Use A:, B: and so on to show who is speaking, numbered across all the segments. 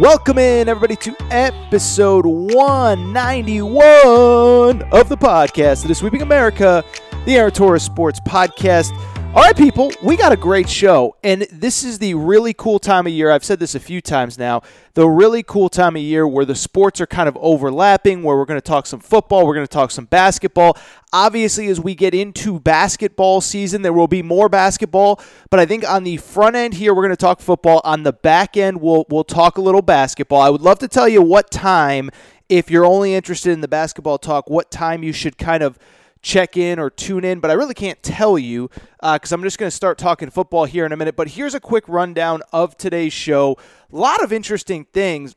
A: Welcome in, everybody, to episode 191 of the podcast is Sweeping America, the Aaron Torres Sports Podcast. All right, people, we got a great show, and this is the really cool time of year. I've said this a few times now. The really cool time of year where the sports are kind of overlapping, where we're going to talk some football, we're going to talk some basketball. Obviously, as we get into basketball season, there will be more basketball, but I think on the front end here, we're going to talk football. On the back end, we'll we'll talk a little basketball. I would love to tell you what time, if you're only interested in the basketball talk, what time you should kind of check in or tune in, but I really can't tell you because uh, I'm just going to start talking football here in a minute. But here's a quick rundown of today's show. A lot of interesting things.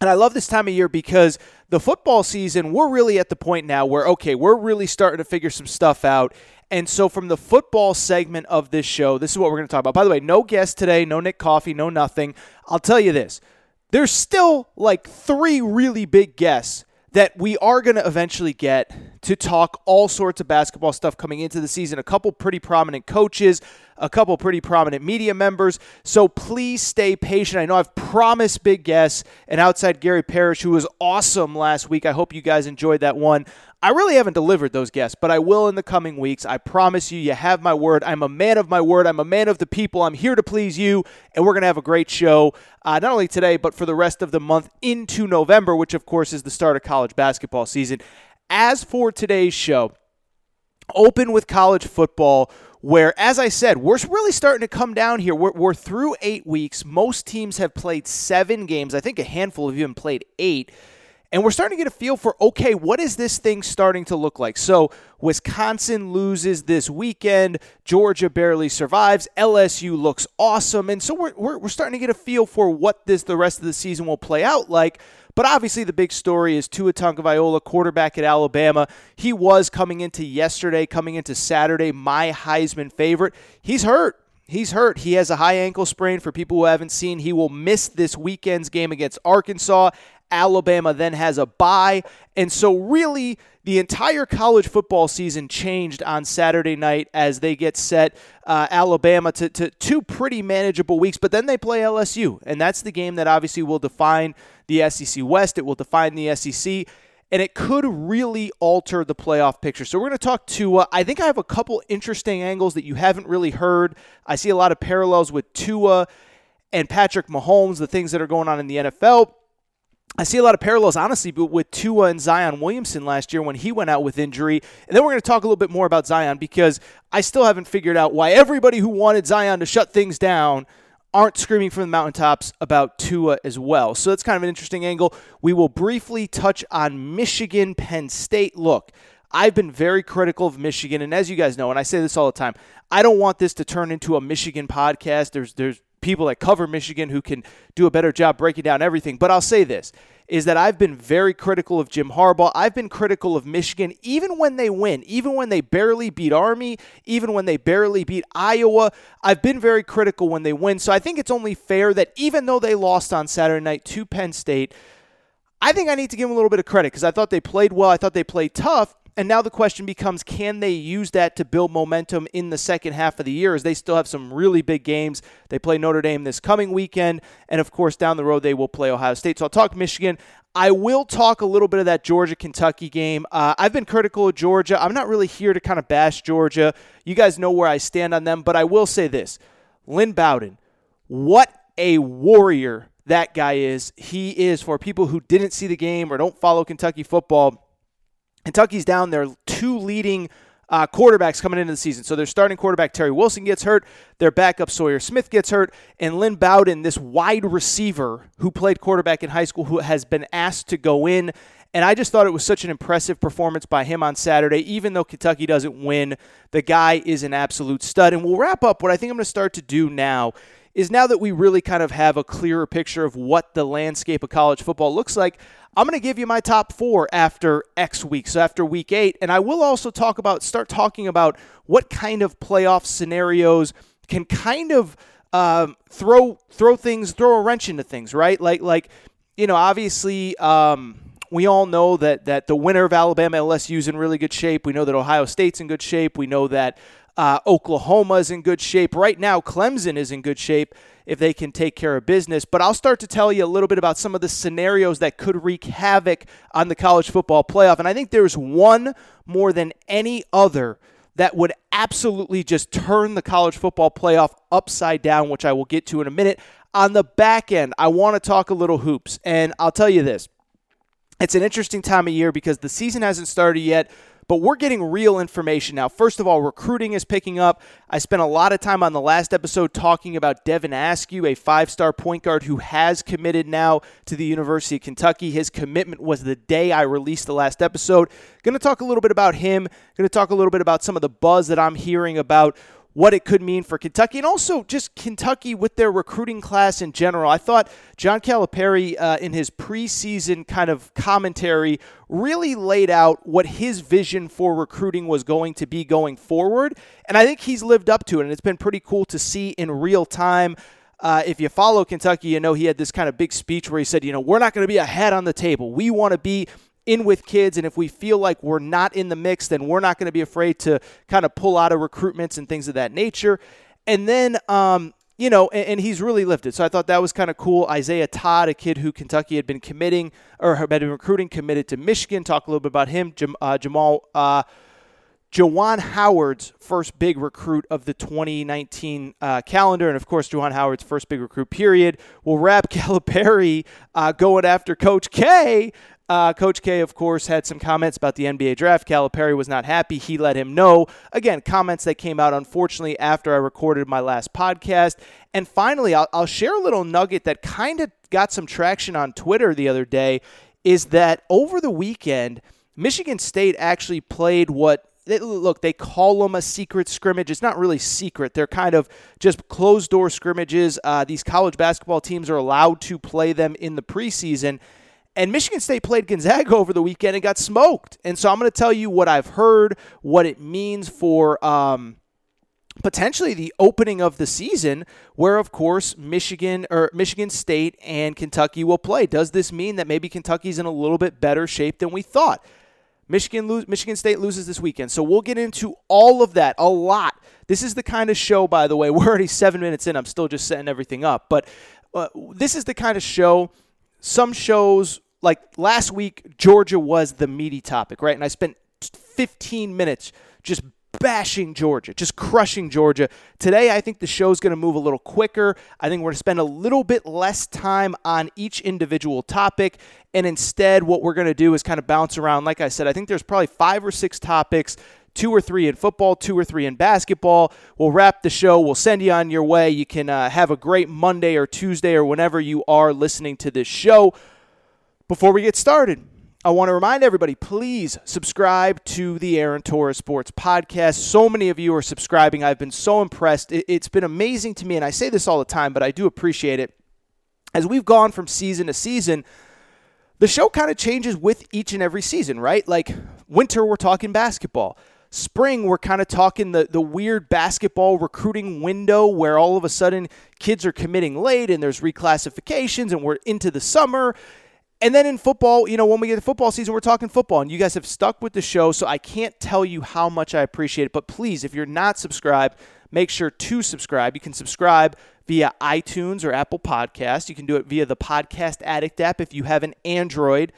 A: And I love this time of year because the football season, we're really at the point now where, okay, we're really starting to figure some stuff out. And so, from the football segment of this show, this is what we're going to talk about. By the way, no guest today, no Nick Coffey, no nothing. I'll tell you this there's still like three really big guests that we are going to eventually get to talk all sorts of basketball stuff coming into the season. A couple pretty prominent coaches, a couple pretty prominent media members. So please stay patient. I know I've promised big guests and outside Gary Parrish, who was awesome last week. I hope you guys enjoyed that one. I really haven't delivered those guests, but I will in the coming weeks. I promise you, you have my word. I'm a man of my word. I'm a man of the people. I'm here to please you, and we're going to have a great show, uh, not only today, but for the rest of the month into November, which, of course, is the start of college basketball season. As for today's show, open with college football where, as I said, we're really starting to come down here. We're, we're, through eight weeks. Most teams have played seven games. I think a handful have played eight. And we're starting to get a feel for okay, what is this thing starting to look like? So, Wisconsin loses this weekend. Georgia barely survives. LSU looks awesome. And so, we're, we're, we're starting to get a feel for what this the rest of the season will play out like. But obviously, the big story is Tua Tagovailoa, quarterback at Alabama. He was coming into yesterday, coming into Saturday, my Heisman favorite. He's hurt. He's hurt. He has a high ankle sprain. For people who haven't seen, he will miss this weekend's game against Arkansas. Alabama then has a bye. And so, really, the entire college football season changed on Saturday night as they get set uh, Alabama to, to two pretty manageable weeks. But then they play LSU. And that's the game that obviously will define the SEC West, it will define the SEC. And it could really alter the playoff picture. So we're going to talk to. Uh, I think I have a couple interesting angles that you haven't really heard. I see a lot of parallels with Tua and Patrick Mahomes, the things that are going on in the NFL. I see a lot of parallels, honestly, with Tua and Zion Williamson last year when he went out with injury. And then we're going to talk a little bit more about Zion because I still haven't figured out why everybody who wanted Zion to shut things down aren't screaming from the mountaintops about Tua as well. So that's kind of an interesting angle. We will briefly touch on Michigan, Penn State. Look, I've been very critical of Michigan, and as you guys know, and I say this all the time, I don't want this to turn into a Michigan podcast. There's there's people that cover Michigan who can do a better job breaking down everything. But I'll say this is that I've been very critical of Jim Harbaugh. I've been critical of Michigan even when they win, even when they barely beat Army, even when they barely beat Iowa. I've been very critical when they win. So I think it's only fair that even though they lost on Saturday night to Penn State, I think I need to give them a little bit of credit because I thought they played well. I thought they played tough. And now the question becomes can they use that to build momentum in the second half of the year as they still have some really big games? They play Notre Dame this coming weekend. And of course, down the road, they will play Ohio State. So I'll talk Michigan. I will talk a little bit of that Georgia Kentucky game. Uh, I've been critical of Georgia. I'm not really here to kind of bash Georgia. You guys know where I stand on them. But I will say this Lynn Bowden, what a warrior that guy is. He is, for people who didn't see the game or don't follow Kentucky football Kentucky's down their two leading uh, quarterbacks coming into the season. So their starting quarterback Terry Wilson gets hurt, their backup Sawyer Smith gets hurt, and Lynn Bowden, this wide receiver who played quarterback in high school, who has been asked to go in. And I just thought it was such an impressive performance by him on Saturday. Even though Kentucky doesn't win, the guy is an absolute stud. And we'll wrap up. What I think I'm going to start to do now is now that we really kind of have a clearer picture of what the landscape of college football looks like, I'm going to give you my top four after X week, so after week eight. And I will also talk about, start talking about what kind of playoff scenarios can kind of um, throw throw things, throw a wrench into things, right? Like like you know, obviously. Um, we all know that that the winner of Alabama LSU is in really good shape. We know that Ohio State's in good shape. We know that Uh, Oklahoma is in good shape. Right now, Clemson is in good shape if they can take care of business. But I'll start to tell you a little bit about some of the scenarios that could wreak havoc on the college football playoff. And I think there's one more than any other that would absolutely just turn the college football playoff upside down, which I will get to in a minute. On the back end, I want to talk a little hoops. And I'll tell you this it's an interesting time of year because the season hasn't started yet but we're getting real information now. First of all, recruiting is picking up. I spent a lot of time on the last episode talking about Devin Askew, a five star point guard who has committed now to the University of Kentucky. His commitment was the day I released the last episode. Going to talk a little bit about him, going to talk a little bit about some of the buzz that I'm hearing about what it could mean for Kentucky and also just Kentucky with their recruiting class in general. I thought John Calipari, uh, in his preseason kind of commentary, really laid out what his vision for recruiting was going to be going forward. And I think he's lived up to it. And it's been pretty cool to see in real time. Uh, if you follow Kentucky, you know he had this kind of big speech where he said, you know, we're not going to be ahead on the table. We want to be in with kids. And if we feel like we're not in the mix, then we're not going to be afraid to kind of pull out of recruitments and things of that nature. And then, um, you know, and, and, he's really lifted. So I thought that was kind of cool. Isaiah Todd, a kid who Kentucky had been committing or had been recruiting, committed to Michigan. Talk a little bit about him. Jam, uh, Jamal. Uh, Juwan Howard's first big recruit of the 2019 uh, calendar, and of course, Juwan Howard's first big recruit period. Will wrap Calipari uh, going after Coach K uh, Coach K, of course, had some comments about the NBA draft. Calipari was not happy. He let him know. Again, comments that came out, unfortunately, after I recorded my last podcast. And finally, I'll, I'll share a little nugget that kind of got some traction on Twitter the other day is that over the weekend, Michigan State actually played what look, they call them a secret scrimmage. It's not really secret. They're kind of just closed door scrimmages. Uh, these college basketball teams are allowed to play them in the preseason. And Michigan State played Gonzaga over the weekend and got smoked. And so I'm going to tell you what I've heard, what it means for um, potentially the opening of the season, where of course Michigan or Michigan State and Kentucky will play. Does this mean that maybe Kentucky's in a little bit better shape than we thought? Michigan lo- Michigan State loses this weekend. So we'll get into all of that a lot. This is the kind of show, by the way. We're already seven minutes in. I'm still just setting everything up, but uh, this is the kind of show. Some shows like last week, Georgia was the meaty topic, right? And I spent 15 minutes just bashing Georgia, just crushing Georgia. Today, I think the show's going to move a little quicker. I think we're going to spend a little bit less time on each individual topic. And instead, what we're going to do is kind of bounce around. Like I said, I think there's probably five or six topics. Two or three in football, two or three in basketball. We'll wrap the show. We'll send you on your way. You can uh, have a great Monday or Tuesday or whenever you are listening to this show. Before we get started, I want to remind everybody please subscribe to the Aaron Torres Sports Podcast. So many of you are subscribing. I've been so impressed. It's been amazing to me, and I say this all the time, but I do appreciate it. As we've gone from season to season, the show kind of changes with each and every season, right? Like winter, we're talking basketball. Spring, we're kind of talking the, the weird basketball recruiting window where all of a sudden kids are committing late and there's reclassifications and we're into the summer and then in football, you know, when we get to football season, we're talking football, and you guys have stuck with the show, so I can't tell you how much I appreciate it. But please, if you're not subscribed, make sure to subscribe. You can subscribe via iTunes or Apple Podcast. You can do it via the Podcast Addict app. If you have an Android,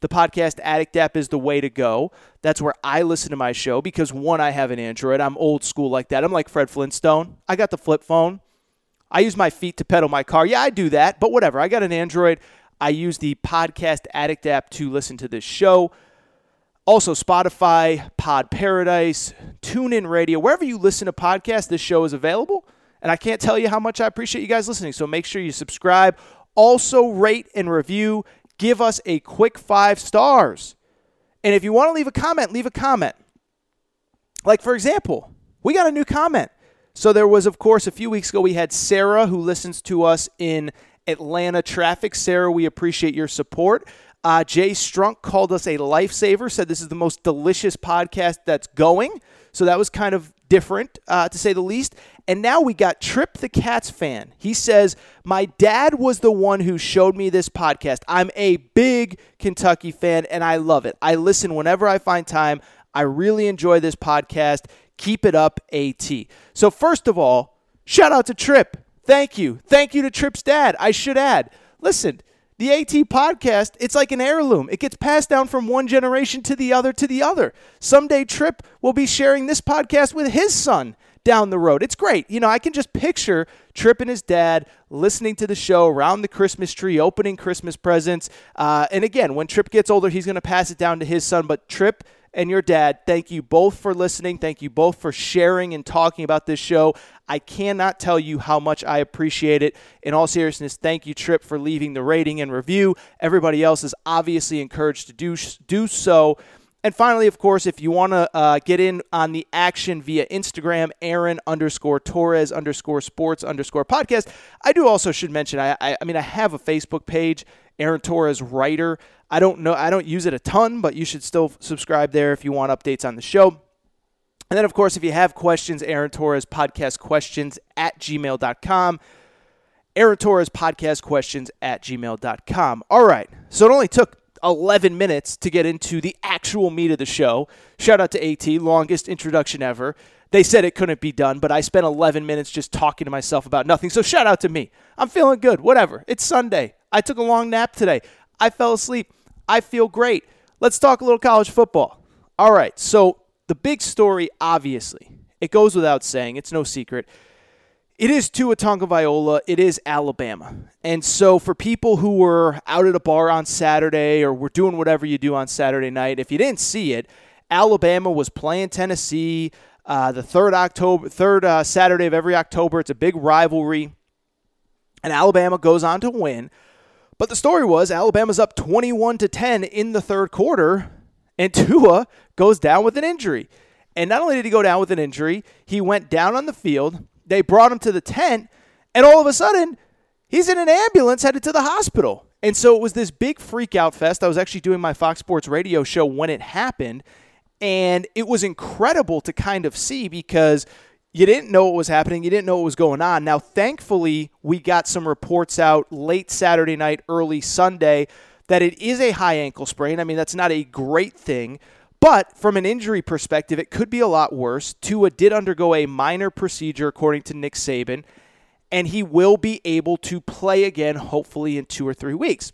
A: the Podcast Addict app is the way to go. That's where I listen to my show because one, I have an Android. I'm old school like that. I'm like Fred Flintstone. I got the flip phone. I use my feet to pedal my car. Yeah, I do that, but whatever. I got an Android. I use the Podcast Addict app to listen to this show. Also, Spotify, Pod Paradise, TuneIn Radio, wherever you listen to podcasts, this show is available. And I can't tell you how much I appreciate you guys listening. So make sure you subscribe. Also, rate and review. Give us a quick five stars. And if you want to leave a comment, leave a comment. Like, for example, we got a new comment. So there was, of course, a few weeks ago, we had Sarah who listens to us in Atlanta traffic. Sarah, we appreciate your support. Uh, Jay Strunk called us a lifesaver, said this is the most delicious podcast that's going. So that was kind of different, uh, to say the least. And now we got Trip the Cats fan. He says, My dad was the one who showed me this podcast. I'm a big Kentucky fan and I love it. I listen whenever I find time. I really enjoy this podcast. Keep it up, AT. So, first of all, shout out to Trip. Thank you. Thank you to Trip's dad. I should add. Listen, the AT podcast, it's like an heirloom. It gets passed down from one generation to the other to the other. Someday Trip will be sharing this podcast with his son down the road. It's great. You know, I can just picture Trip and his dad listening to the show around the Christmas tree, opening Christmas presents. Uh, and again, when Trip gets older, he's going to pass it down to his son. But Trip and your dad, thank you both for listening. Thank you both for sharing and talking about this show. I cannot tell you how much I appreciate it. In all seriousness, thank you, Trip, for leaving the rating and review. Everybody else is obviously encouraged to do, do so. And finally, of course, if you want to uh, get in on the action via Instagram, Aaron underscore Torres underscore sports underscore podcast. I do also should mention, I, I, I mean, I have a Facebook page, Aaron Torres Writer. I don't know, I don't use it a ton, but you should still subscribe there if you want updates on the show. And then, of course, if you have questions, Aaron Torres podcast questions at gmail.com. Aaron Torres podcast questions at gmail.com. All right. So it only took 11 minutes to get into the actual meat of the show. Shout out to AT, longest introduction ever. They said it couldn't be done, but I spent 11 minutes just talking to myself about nothing. So shout out to me. I'm feeling good. Whatever. It's Sunday. I took a long nap today. I fell asleep. I feel great. Let's talk a little college football. All right. So the big story, obviously, it goes without saying, it's no secret it is Tua Tagovailoa. It is Alabama. And so for people who were out at a bar on Saturday or were doing whatever you do on Saturday night, if you didn't see it, Alabama was playing Tennessee uh, the third October, third uh, Saturday of every October. It's a big rivalry, and Alabama goes on to win. But the story was Alabama's up 21 to 10 in the third quarter, and Tua goes down with an injury. And not only did he go down with an injury, he went down on the field they brought him to the tent, and all of a sudden, he's in an ambulance headed to the hospital. And so it was this big freak out fest. I was actually doing my Fox Sports radio show when it happened, and it was incredible to kind of see because you didn't know what was happening, you didn't know what was going on. Now, thankfully, we got some reports out late Saturday night, early Sunday that it is a high ankle sprain. I mean, that's not a great thing, but from an injury perspective, it could be a lot worse. Tua did undergo a minor procedure, according to Nick Saban, and he will be able to play again, hopefully, in two or three weeks.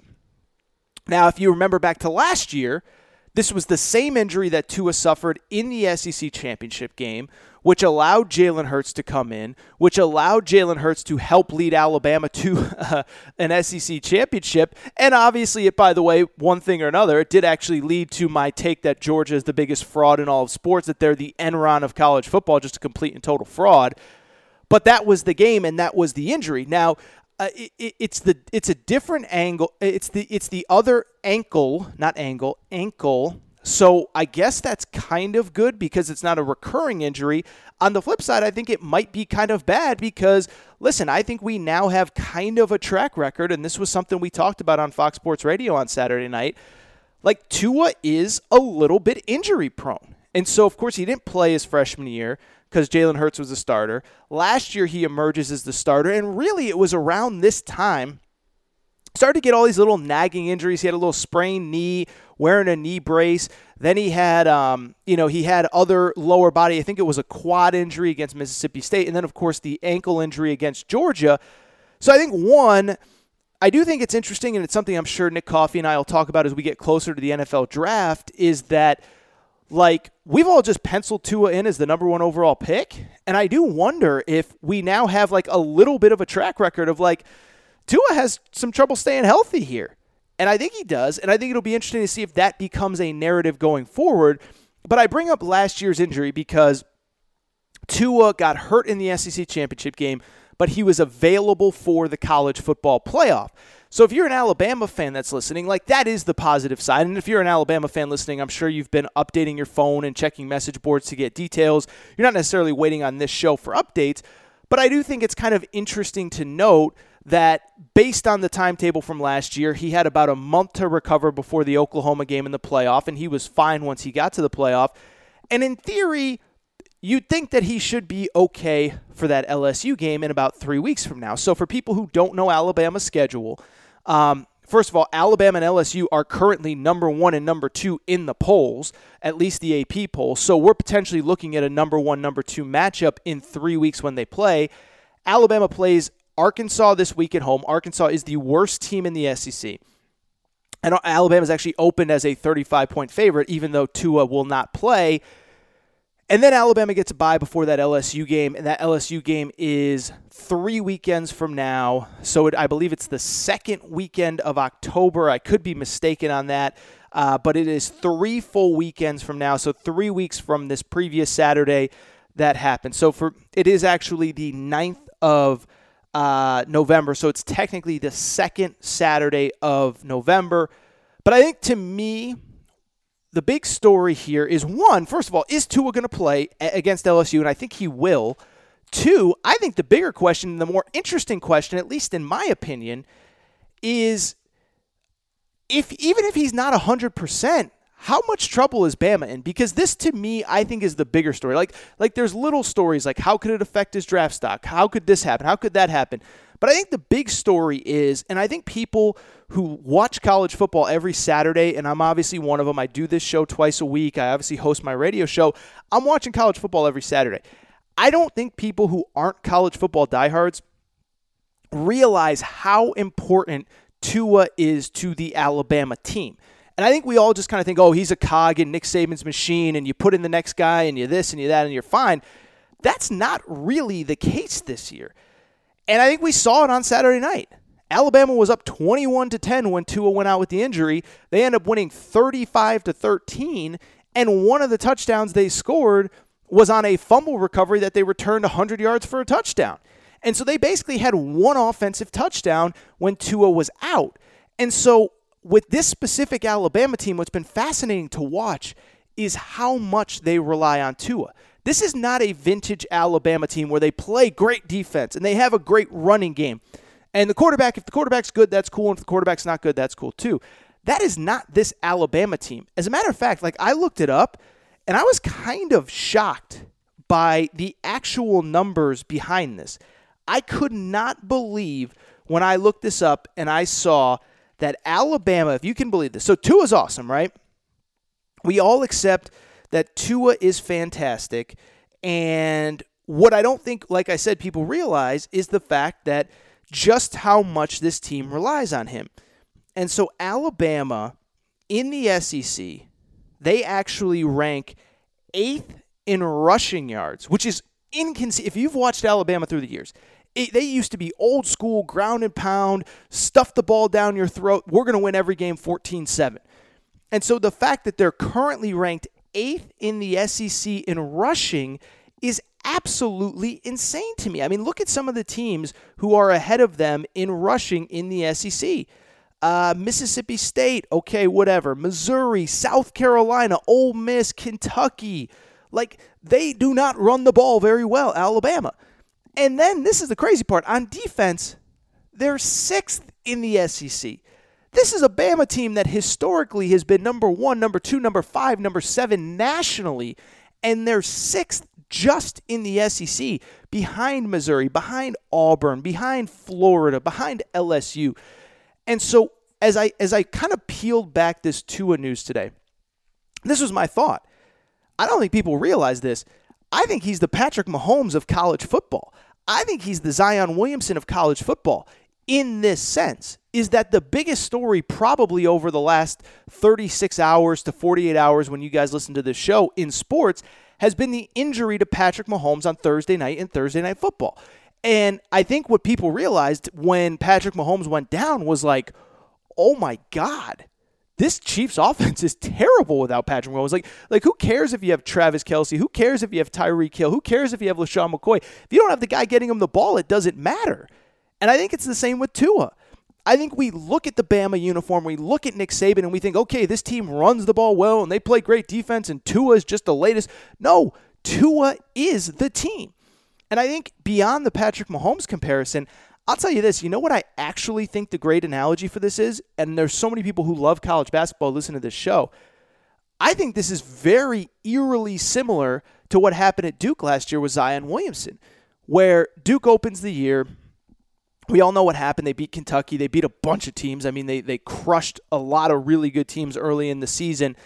A: Now, if you remember back to last year, this was the same injury that Tua suffered in the SEC championship game, which allowed Jalen Hurts to come in, which allowed Jalen Hurts to help lead Alabama to uh, an SEC championship. And obviously, it, by the way, one thing or another, it did actually lead to my take that Georgia is the biggest fraud in all of sports, that they're the Enron of college football, just a complete and total fraud. But that was the game, and that was the injury. Now, uh, it, it's the it's a different angle. It's the it's the other ankle, not angle, ankle so I guess that's kind of good because it's not a recurring injury. On the flip side, I think it might be kind of bad because, listen, I think we now have kind of a track record, and this was something we talked about on Fox Sports Radio on Saturday night. Like, Tua is a little bit injury prone. And so, of course, he didn't play his freshman year because Jalen Hurts was a starter. Last year, he emerges as the starter, and really it was around this time started to get all these little nagging injuries. He had a little sprained knee, wearing a knee brace. Then he had, um, you know, he had other lower body. I think it was a quad injury against Mississippi State, and then of course the ankle injury against Georgia. So I think one, I do think it's interesting, and it's something I'm sure Nick Coffey and I will talk about as we get closer to the NFL draft. Is that like we've all just penciled Tua in as the number one overall pick, and I do wonder if we now have like a little bit of a track record of like Tua has some trouble staying healthy here. And I think he does. And I think it'll be interesting to see if that becomes a narrative going forward. But I bring up last year's injury because Tua got hurt in the SEC championship game, but he was available for the college football playoff. So if you're an Alabama fan that's listening, like that is the positive side. And if you're an Alabama fan listening, I'm sure you've been updating your phone and checking message boards to get details. You're not necessarily waiting on this show for updates, but I do think it's kind of interesting to note that based on the timetable from last year, he had about a month to recover before the Oklahoma game in the playoff, and he was fine once he got to the playoff. And in theory, you'd think that he should be okay for that LSU game in about three weeks from now. So for people who don't know Alabama's schedule, um, first of all, Alabama and LSU are currently number one and number two in the polls, at least the AP poll. So we're potentially looking at a number one, number two matchup in three weeks when they play. Alabama plays Arkansas this week at home. Arkansas is the worst team in the SEC. And Alabama is actually opened as a 35 point favorite, even though Tua will not play. And then Alabama gets a bye before that LSU game, and that LSU game is three weekends from now. So it, I believe it's the second weekend of October. I could be mistaken on that, uh, but it is three full weekends from now. So three weeks from this previous Saturday that happened. So for it is actually the 9th of uh, November. So it's technically the second Saturday of November. But I think to me, the big story here is one, first of all, is Tua going to play against LSU? And I think he will. Two, I think the bigger question, the more interesting question, at least in my opinion, is if even if he's not 100%, how much trouble is Bama in? Because this to me, I think is the bigger story. Like like there's little stories like how could it affect his draft stock? How could this happen? How could that happen? But I think the big story is, and I think people who watch college football every Saturday, and I'm obviously one of them. I do this show twice a week. I obviously host my radio show. I'm watching college football every Saturday. I don't think people who aren't college football diehards realize how important Tua is to the Alabama team. And I think we all just kind of think, oh, he's a cog in Nick Saban's machine, and you put in the next guy, and you this and you that, and you're fine. That's not really the case this year. And I think we saw it on Saturday night. Alabama was up 21 to 10 when Tua went out with the injury. They end up winning 35 to 13, and one of the touchdowns they scored was on a fumble recovery that they returned 100 yards for a touchdown. And so they basically had one offensive touchdown when Tua was out. And so with this specific Alabama team, what's been fascinating to watch is how much they rely on Tua. This is not a vintage Alabama team where they play great defense and they have a great running game. And the quarterback, if the quarterback's good, that's cool. And if the quarterback's not good, that's cool too. That is not this Alabama team. As a matter of fact, like I looked it up and I was kind of shocked by the actual numbers behind this. I could not believe when I looked this up and I saw that Alabama, if you can believe this, so Tua's awesome, right? We all accept that Tua is fantastic. And what I don't think, like I said, people realize is the fact that just how much this team relies on him. And so Alabama in the SEC, they actually rank eighth in rushing yards, which is inconceivable. If you've watched Alabama through the years, it, they used to be old school, ground and pound, stuff the ball down your throat. We're going to win every game 14 7. And so the fact that they're currently ranked eighth in the SEC in rushing is absolutely insane to me. I mean, look at some of the teams who are ahead of them in rushing in the SEC. Uh, Mississippi State, okay, whatever. Missouri, South Carolina, Ole Miss, Kentucky. Like, they do not run the ball very well, Alabama. And then this is the crazy part on defense, they're sixth in the SEC. This is a Bama team that historically has been number one, number two, number five, number seven nationally, and they're sixth just in the SEC behind Missouri, behind Auburn, behind Florida, behind LSU. And so as I as I kind of peeled back this Tua news today, this was my thought. I don't think people realize this. I think he's the Patrick Mahomes of college football. I think he's the Zion Williamson of college football in this sense is that the biggest story probably over the last 36 hours to 48 hours when you guys listen to this show in sports has been the injury to Patrick Mahomes on Thursday night in Thursday night football. And I think what people realized when Patrick Mahomes went down was like, oh my God, this Chiefs offense is terrible without Patrick Mahomes. Like, like who cares if you have Travis Kelce? Who cares if you have Tyreek Hill? Who cares if you have LeSean McCoy? If you don't have the guy getting him the ball, it doesn't matter. And I think it's the same with Tua. I think we look at the Bama uniform, we look at Nick Saban, and we think, okay, this team runs the ball well and they play great defense, and Tua is just the latest. No, Tua is the team. And I think beyond the Patrick Mahomes comparison, I'll tell you this. You know what I actually think the great analogy for this is? And there's so many people who love college basketball listen to this show. I think this is very eerily similar to what happened at Duke last year with Zion Williamson, where Duke opens the year we all know what happened. They beat Kentucky. They beat a bunch of teams. I mean, they they crushed a lot of really good teams early in the season.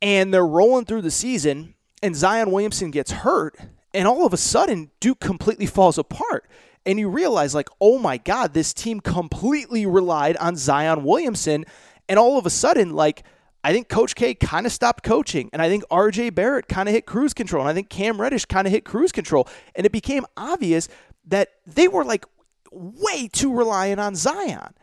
A: And they're rolling through the season, and Zion Williamson gets hurt, and all of a sudden, Duke completely falls apart. And you realize, like, oh my God, this team completely relied on Zion Williamson. And all of a sudden, like, I think Coach K kind of stopped coaching, and I think RJ Barrett kind of hit cruise control, and I think Cam Reddish kind of hit cruise control. And it became obvious that they were like way too reliant on Zion.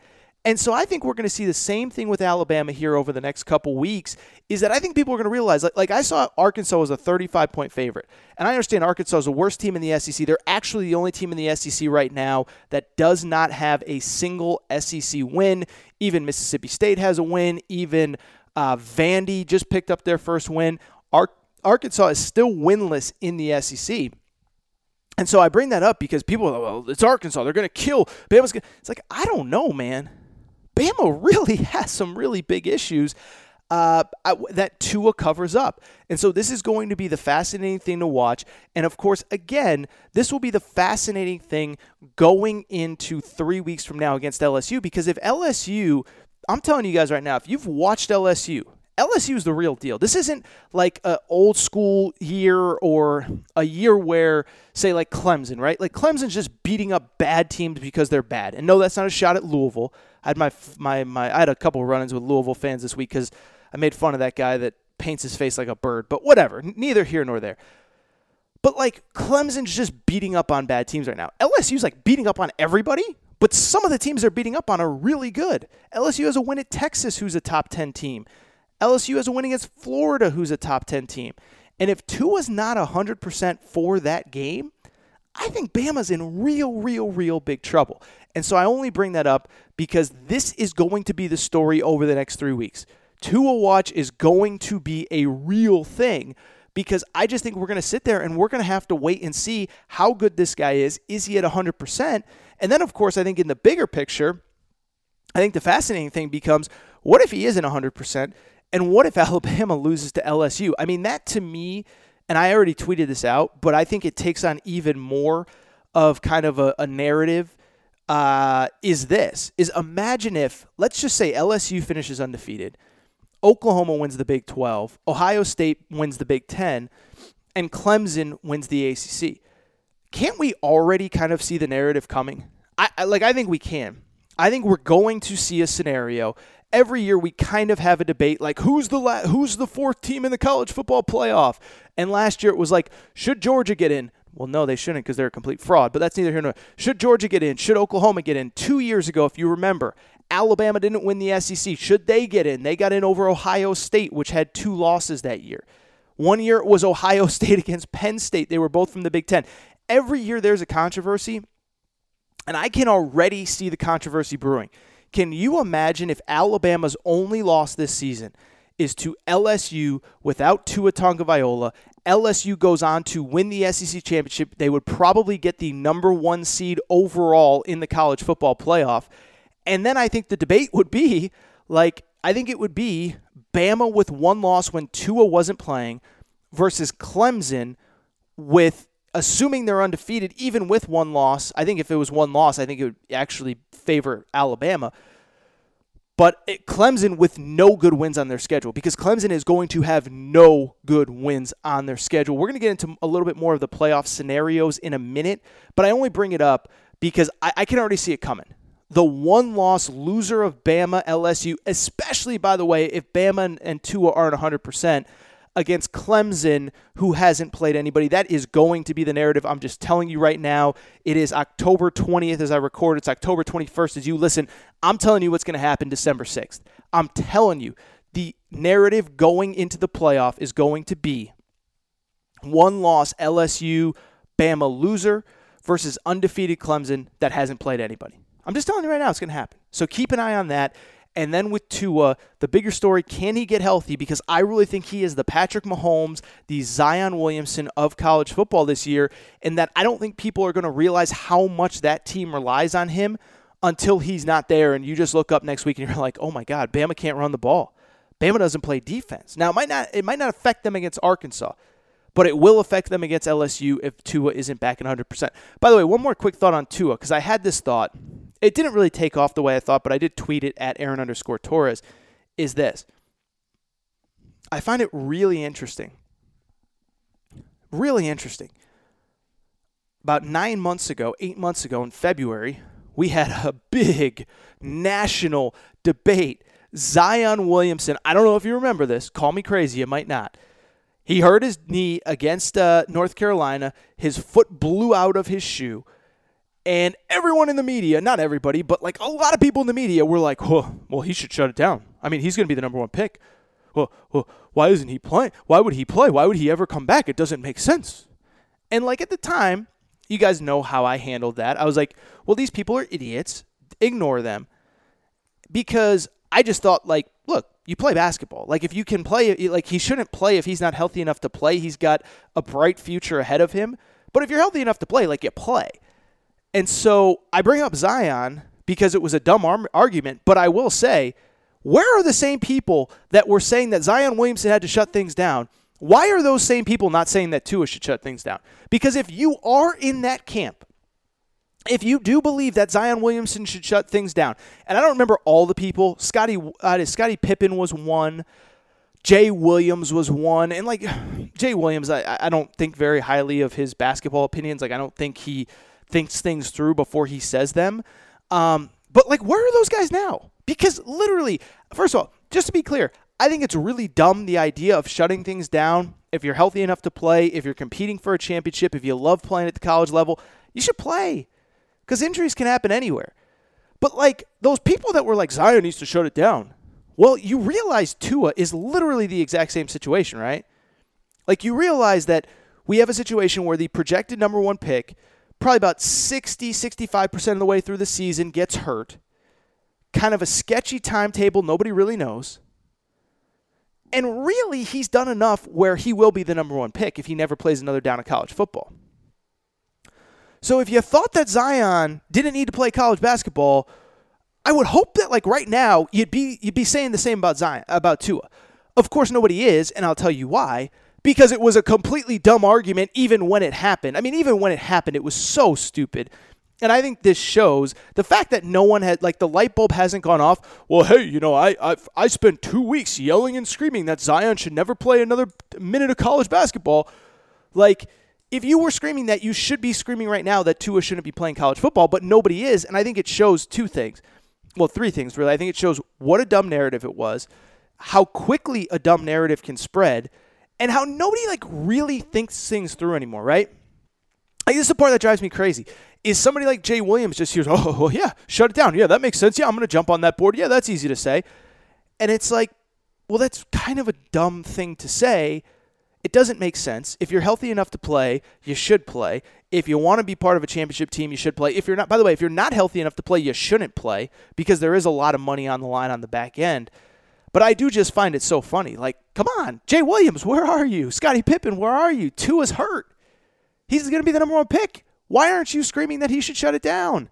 A: And so I think we're going to see the same thing with Alabama here over the next couple weeks. Is that I think people are going to realize, like, like I saw Arkansas was a 35 point favorite, and I understand Arkansas is the worst team in the SEC. They're actually the only team in the SEC right now that does not have a single SEC win. Even Mississippi State has a win. Even uh, Vandy just picked up their first win. Ar- Arkansas is still winless in the SEC. And so I bring that up because people are, like, well, it's Arkansas. They're going to kill Bama's. Gonna. It's like, I don't know, man. Bama really has some really big issues uh, that Tua covers up. And so this is going to be the fascinating thing to watch. And of course, again, this will be the fascinating thing going into three weeks from now against LSU because if LSU, I'm telling you guys right now, if you've watched LSU, LSU is the real deal. This isn't like an old school year or a year where, say, like Clemson, right? Like Clemson's just beating up bad teams because they're bad. And no, that's not a shot at Louisville. I had my my my I had a couple run-ins with Louisville fans this week because I made fun of that guy that paints his face like a bird. But whatever, neither here nor there. But like Clemson's just beating up on bad teams right now. LSU's like beating up on everybody, but some of the teams they're beating up on are really good. LSU has a win at Texas, who's a top 10 team. LSU has a win against Florida, who's a top 10 team. And if Tua's not 100% for that game, I think Bama's in real, real, real big trouble. And so I only bring that up because this is going to be the story over the next three weeks. Tua Watch is going to be a real thing because I just think we're going to sit there and we're going to have to wait and see how good this guy is. Is he at 100%? And then, of course, I think in the bigger picture, I think the fascinating thing becomes what if he isn't 100%? And what if Alabama loses to LSU? I mean, that to me, and I already tweeted this out, but I think it takes on even more of kind of a, a narrative. Uh, is this is imagine if let's just say LSU finishes undefeated, Oklahoma wins the Big 12, Ohio State wins the Big 10, and Clemson wins the ACC. Can't we already kind of see the narrative coming? I, I like I think we can. I think we're going to see a scenario every year we kind of have a debate like who's the la- who's the fourth team in the college football playoff? And last year it was like should georgia get in? Well no they shouldn't because they're a complete fraud but that's neither here nor there should georgia get in? Should oklahoma get in? Two years ago if you remember alabama didn't win the sec should they get in? They got in over ohio state which had two losses that year. One year it was ohio state against penn state. They were both from the big ten. Every year there's a controversy and i can already see the controversy brewing can you imagine if Alabama's only loss this season is to LSU without Tua Tagovailoa? LSU goes on to win the SEC championship. They would probably get the number one seed overall in the college football playoff. And then I think the debate would be like, I think it would be Bama with one loss when Tua wasn't playing versus Clemson with assuming they're undefeated, even with one loss, I think if it was one loss, I think it would actually favor Alabama. But it, Clemson with no good wins on their schedule because Clemson is going to have no good wins on their schedule. We're going to get into a little bit more of the playoff scenarios in a minute, but I only bring it up because I, I can already see it coming. The one loss loser of Bama LSU, especially, by the way, if Bama and, and Tua aren't 100%, against Clemson, who hasn't played anybody. That is going to be the narrative. I'm just telling you right now. It is October 20th as I record. It's October 21st as you listen. I'm telling you what's going to happen December 6th. I'm telling you the narrative going into the playoff is going to be one loss LSU Bama loser versus undefeated Clemson that hasn't played anybody. I'm just telling you right now it's going to happen. So keep an eye on that. And then with Tua, the bigger story, can he get healthy? Because I really think he is the Patrick Mahomes, the Zion Williamson of college football this year, and that I don't think people are going to realize how much that team relies on him until he's not there. And you just look up next week and you're like, oh my God, Bama can't run the ball. Bama doesn't play defense. Now it might not it might not affect them against Arkansas, but it will affect them against LSU if Tua isn't back at 100%. By the way, one more quick thought on Tua, because I had this thought. It didn't really take off the way I thought, but I did tweet it at Aaron underscore Torres. Is this I find it really interesting. Really interesting. About nine months ago, eight months ago in February, we had a big national debate. Zion Williamson, I don't know if you remember this, call me crazy, you might not. He hurt his knee against uh, North Carolina. His foot blew out of his shoe. And everyone in the media, not everybody, but like a lot of people in the media were like, oh, well, he should shut it down. I mean, he's going to be the number one pick. Well, well, why isn't he playing? Why would he play? Why would he ever come back? It doesn't make sense. And like at the time, you guys know how I handled that. I was like, well, these people are idiots. Ignore them. Because I just thought, like, look, you play basketball. Like, if you can play, like, he shouldn't play if he's not healthy enough to play. He's got a bright future ahead of him. But if you're healthy enough to play, like, you play. And so I bring up Zion because it was a dumb argument. But I will say, where are the same people that were saying that Zion Williamson had to shut things down? Why are those same people not saying that Tua should shut things down? Because if you are in that camp, if you do believe that Zion Williamson should shut things down, and I don't remember all the people, Scottie uh, Scottie Pippen was one, Jay Williams was one, and like Jay Williams, I, I don't think very highly of his basketball opinions. Like I don't think he thinks things through before he says them. Um, but like, where are those guys now? Because literally, first of all, just to be clear, I think it's really dumb the idea of shutting things down. If you're healthy enough to play, if you're competing for a championship, if you love playing at the college level, you should play because injuries can happen anywhere. But like those people that were like Zion needs to shut it down. Well, you realize Tua is literally the exact same situation, right? Like you realize that we have a situation where the projected number 1 pick probably about 60 65% of the way through the season gets hurt. Kind of a sketchy timetable nobody really knows. And really, he's done enough where he will be the number one pick if he never plays another down of college football. So if you thought that Zion didn't need to play college basketball, I would hope that like right now you'd be you'd be saying the same about Zion about Tua. Of course nobody is, and I'll tell you why. Because it was a completely dumb argument even when it happened. I mean, even when it happened, it was so stupid. And I think this shows the fact that no one had like the light bulb hasn't gone off. Well, hey, you know, I I I spent two weeks yelling and screaming that Zion should never play another minute of college basketball. Like, if you were screaming that, you should be screaming right now that Tua shouldn't be playing college football, but nobody is. And I think it shows two things. Well, three things really. I think it shows what a dumb narrative it was, how quickly a dumb narrative can spread, and how nobody like really thinks things through anymore. Right? Like, this is the part that drives me crazy is somebody like Jay Williams just hears, oh, well, yeah, shut it down. Yeah, that makes sense. Yeah, I'm to jump on that board. Yeah, that's easy to say. And it's like, well, that's kind of a dumb thing to say. It doesn't make sense. If you're healthy enough to play, you should play. If you want to be part of a championship team, you should play. If you're not, by the way, if you're not healthy enough to play, you shouldn't play because there is a lot of money on the line on the back end. But I do just find it so funny. Like, come on, Jay Williams, where are you? Scottie Pippen, where are you? Tua's hurt. He's going to be the number one pick. Why aren't you screaming that he should shut it down?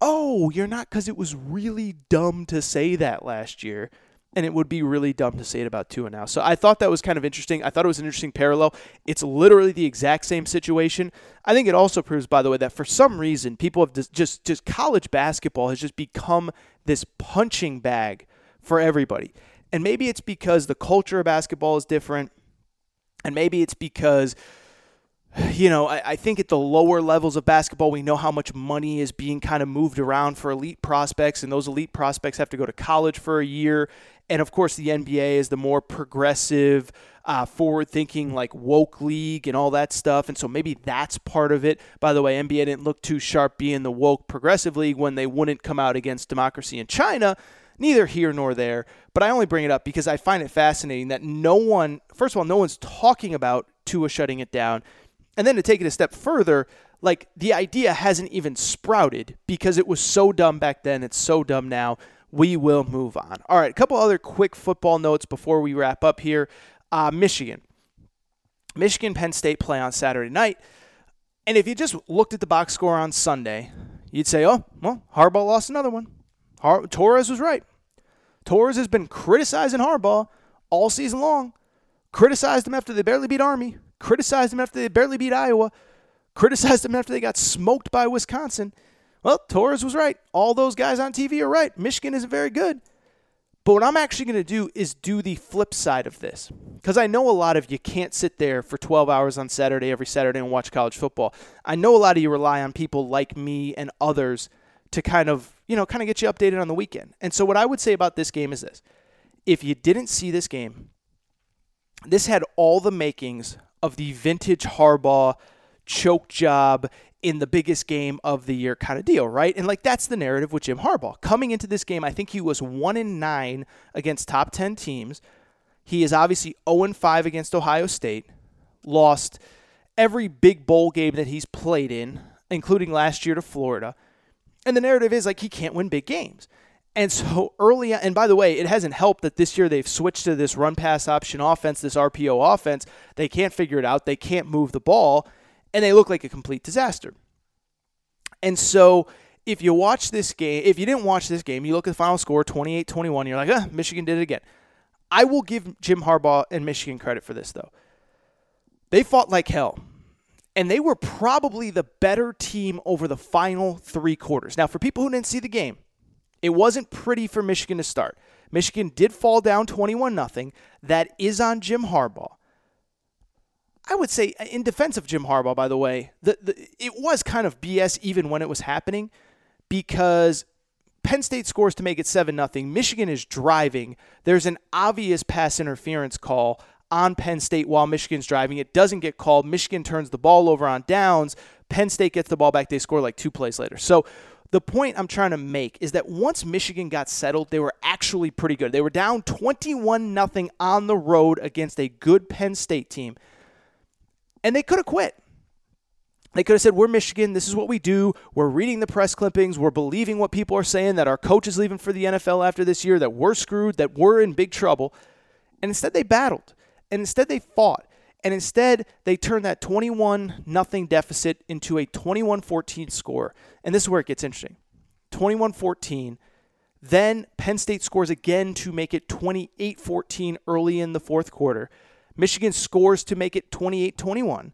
A: Oh, you're not because it was really dumb to say that last year. And it would be really dumb to say it about Tua now. So I thought that was kind of interesting. I thought it was an interesting parallel. It's literally the exact same situation. I think it also proves, by the way, that for some reason people have just just college basketball has just become this punching bag for everybody. And maybe it's because the culture of basketball is different. And maybe it's because you know, I, I, think at the lower levels of basketball, we know how much money is being kind of moved around for elite prospects, and those elite prospects have to go to college for a year. And of course, the NBA is the more progressive, uh, forward thinking, like woke league and all that stuff. And so maybe that's part of it. By the way, NBA didn't look too sharp being the woke progressive league when they wouldn't come out against democracy in China. Neither here nor there. But I only bring it up because I find it fascinating that no one, first of all, no one's talking about Tua shutting it down. And then to take it a step further, like the idea hasn't even sprouted because it was so dumb back then. It's so dumb now. We will move on. All right, a couple other quick football notes before we wrap up here. Uh, Michigan. Michigan Penn State play on Saturday night. And if you just looked at the box score on Sunday, you'd say, oh, well, Harbaugh lost another one. Har- Torres was right. Torres has been criticizing Harbaugh all season long criticized him after they barely beat Army, criticized him after they barely beat Iowa, criticized him after they got smoked by Wisconsin. Well, Torres was right. All those guys on TV are right. Michigan isn't very good. But what I'm actually going to do is do the flip side of this. Because I know a lot of you can't sit there for 12 hours on Saturday, every Saturday, and watch college football. I know a lot of you rely on people like me and others to kind of, you know, kind of get you updated on the weekend. And so what I would say about this game is this. If you didn't see this game, this had all the makings of the vintage Harbaugh choke job in the biggest game of the year kind of deal, right? And like that's the narrative with Jim Harbaugh. Coming into this game, I think he was 1 in 9 against top 10 teams. He is obviously 0 and 5 against Ohio State. Lost every big bowl game that he's played in, including last year to Florida. And the narrative is like he can't win big games. And so early, and by the way, it hasn't helped that this year they've switched to this run pass option offense, this RPO offense. They can't figure it out. They can't move the ball, and they look like a complete disaster. And so if you watch this game, if you didn't watch this game, you look at the final score 28 21, you're like, ah, Michigan did it again. I will give Jim Harbaugh and Michigan credit for this, though. They fought like hell and they were probably the better team over the final three quarters. Now, for people who didn't see the game, it wasn't pretty for Michigan to start. Michigan did fall down 21 0. That is on Jim Harbaugh. I would say, uh, in defense of Jim Harbaugh, by the way, the, the, it was kind of BS even when it was happening because Penn State scores to make it 7 0. Michigan is driving. There's an obvious pass interference call on Penn State while Michigan's driving. It doesn't get called. Michigan turns the ball over on downs. Penn State gets the ball back. They score like two plays later. So the point I'm trying to make is that once Michigan got settled, they were actually pretty good. They were down 21 0 on the road against a good Penn State team. And they could have quit. They could have said, We're Michigan. This is what we do. We're reading the press clippings. We're believing what people are saying that our coach is leaving for the NFL after this year, that we're screwed, that we're in big trouble. And instead, they battled. And instead, they fought. And instead, they turned that 21 nothing deficit into a 21 14 score. And this is where it gets interesting 21 14. Then Penn State scores again to make it 28 14 early in the fourth quarter. Michigan scores to make it 28 21.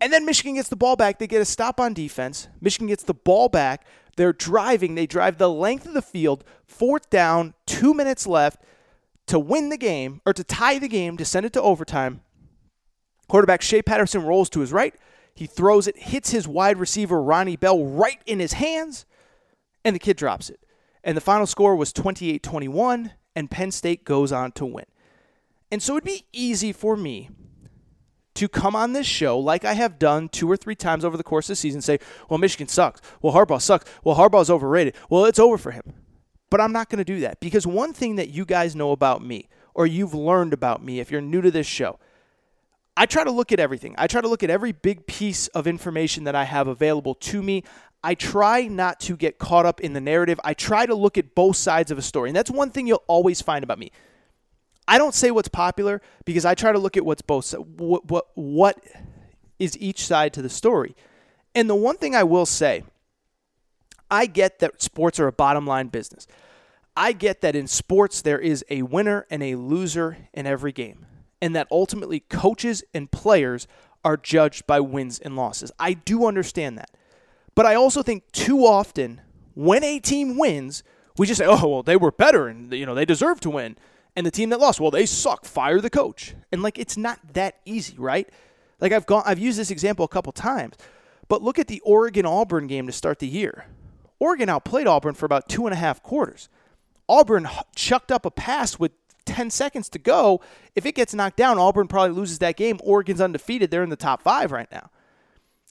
A: And then Michigan gets the ball back. They get a stop on defense. Michigan gets the ball back. They're driving. They drive the length of the field, fourth down, two minutes left to win the game or to tie the game to send it to overtime. Quarterback Shea Patterson rolls to his right. He throws it, hits his wide receiver Ronnie Bell right in his hands, and the kid drops it. And the final score was 28 21, and Penn State goes on to win. And so it'd be easy for me to come on this show like I have done two or three times over the course of the season say, well, Michigan sucks. Well, Harbaugh sucks. Well, Harbaugh's overrated. Well, it's over for him. But I'm not going to do that because one thing that you guys know about me, or you've learned about me if you're new to this show, I try to look at everything. I try to look at every big piece of information that I have available to me. I try not to get caught up in the narrative. I try to look at both sides of a story. And that's one thing you'll always find about me. I don't say what's popular because I try to look at what's both what what what is each side to the story. And the one thing I will say, I get that sports are a bottom line business. I get that in sports there is a winner and a loser in every game, and that ultimately coaches and players are judged by wins and losses. I do understand that. But I also think too often when a team wins, we just say, "Oh, well, they were better and you know, they deserve to win." And the team that lost, well, they suck. Fire the coach. And like it's not that easy, right? Like I've gone I've used this example a couple times. But look at the Oregon Auburn game to start the year. Oregon outplayed Auburn for about two and a half quarters. Auburn chucked up a pass with 10 seconds to go. If it gets knocked down, Auburn probably loses that game. Oregon's undefeated. They're in the top five right now.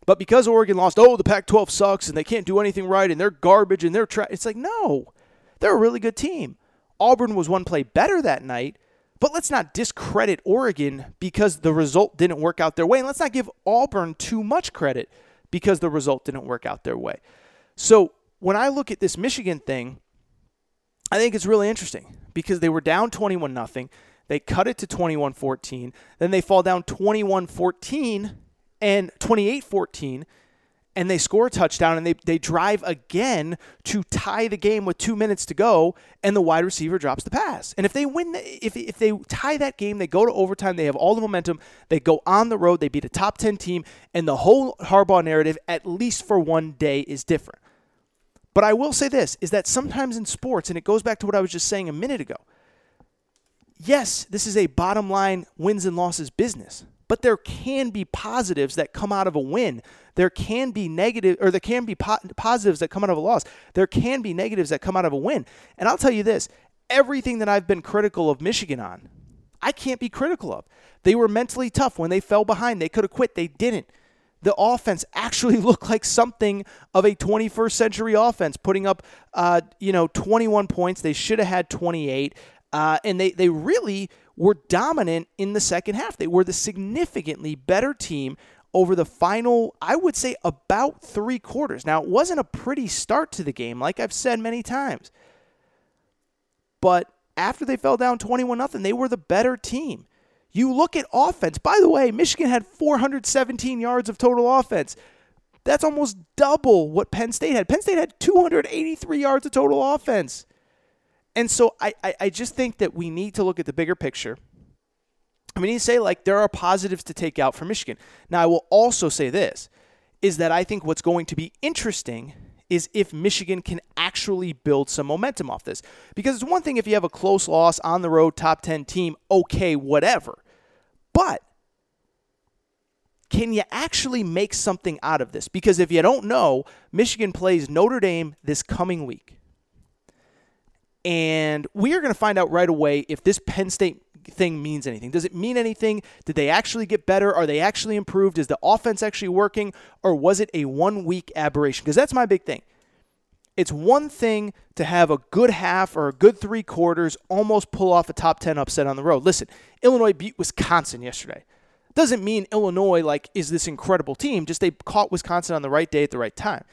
A: But because Oregon lost, oh, the Pac 12 sucks and they can't do anything right and they're garbage and they're trash. It's like, no, they're a really good team. Auburn was one play better that night, but let's not discredit Oregon because the result didn't work out their way. And let's not give Auburn too much credit because the result didn't work out their way. So when I look at this Michigan thing, I think it's really interesting because they were down 21 nothing. They cut it to 21 14. Then they fall down 21 14 and 28 14. and they score a touchdown and they, they drive again to tie the game with two minutes to go and the wide receiver drops the pass and if they win if, if they tie that game they go to overtime they have all the momentum they go on the road they beat a top 10 team and the whole harbaugh narrative at least for one day is different but i will say this is that sometimes in sports and it goes back to what i was just saying a minute ago yes this is a bottom line wins and losses business but there can be positives that come out of a win there can be negative, or there can be po- positives that come out of a loss. There can be negatives that come out of a win. And I'll tell you this: everything that I've been critical of Michigan on, I can't be critical of. They were mentally tough when they fell behind. They could have quit. They didn't. The offense actually looked like something of a 21st century offense, putting up, uh, you know, 21 points. They should have had 28, uh, and they they really were dominant in the second half. They were the significantly better team over the final, I would say, about three quarters. Now, it wasn't a pretty start to the game, like I've said many times. But after they fell down 21 0, they were the better team. You look at offense. By the way, Michigan had 417 yards of total offense. That's almost double what Penn State had. Penn State had 283 yards of total offense. And so I, I, I just think that we need to look at the bigger picture. I mean, you say like there are positives to take out for Michigan. Now, I will also say this is that I think what's going to be interesting is if Michigan can actually build some momentum off this. Because it's one thing if you have a close loss on the road, top 10 team, okay, whatever. But can you actually make something out of this? Because if you don't know, Michigan plays Notre Dame this coming week. And we are going to find out right away if this Penn State thing means anything. Does it mean anything? Did they actually get better? Are they actually improved? Is the offense actually working? Or was it a one week aberration? Because that's my big thing. It's one thing to have a good half or a good three quarters, almost pull off a top 10 upset on the road. Listen, Illinois beat Wisconsin yesterday. Doesn't mean Illinois like is this incredible team, just they caught Wisconsin on the right day at the right time.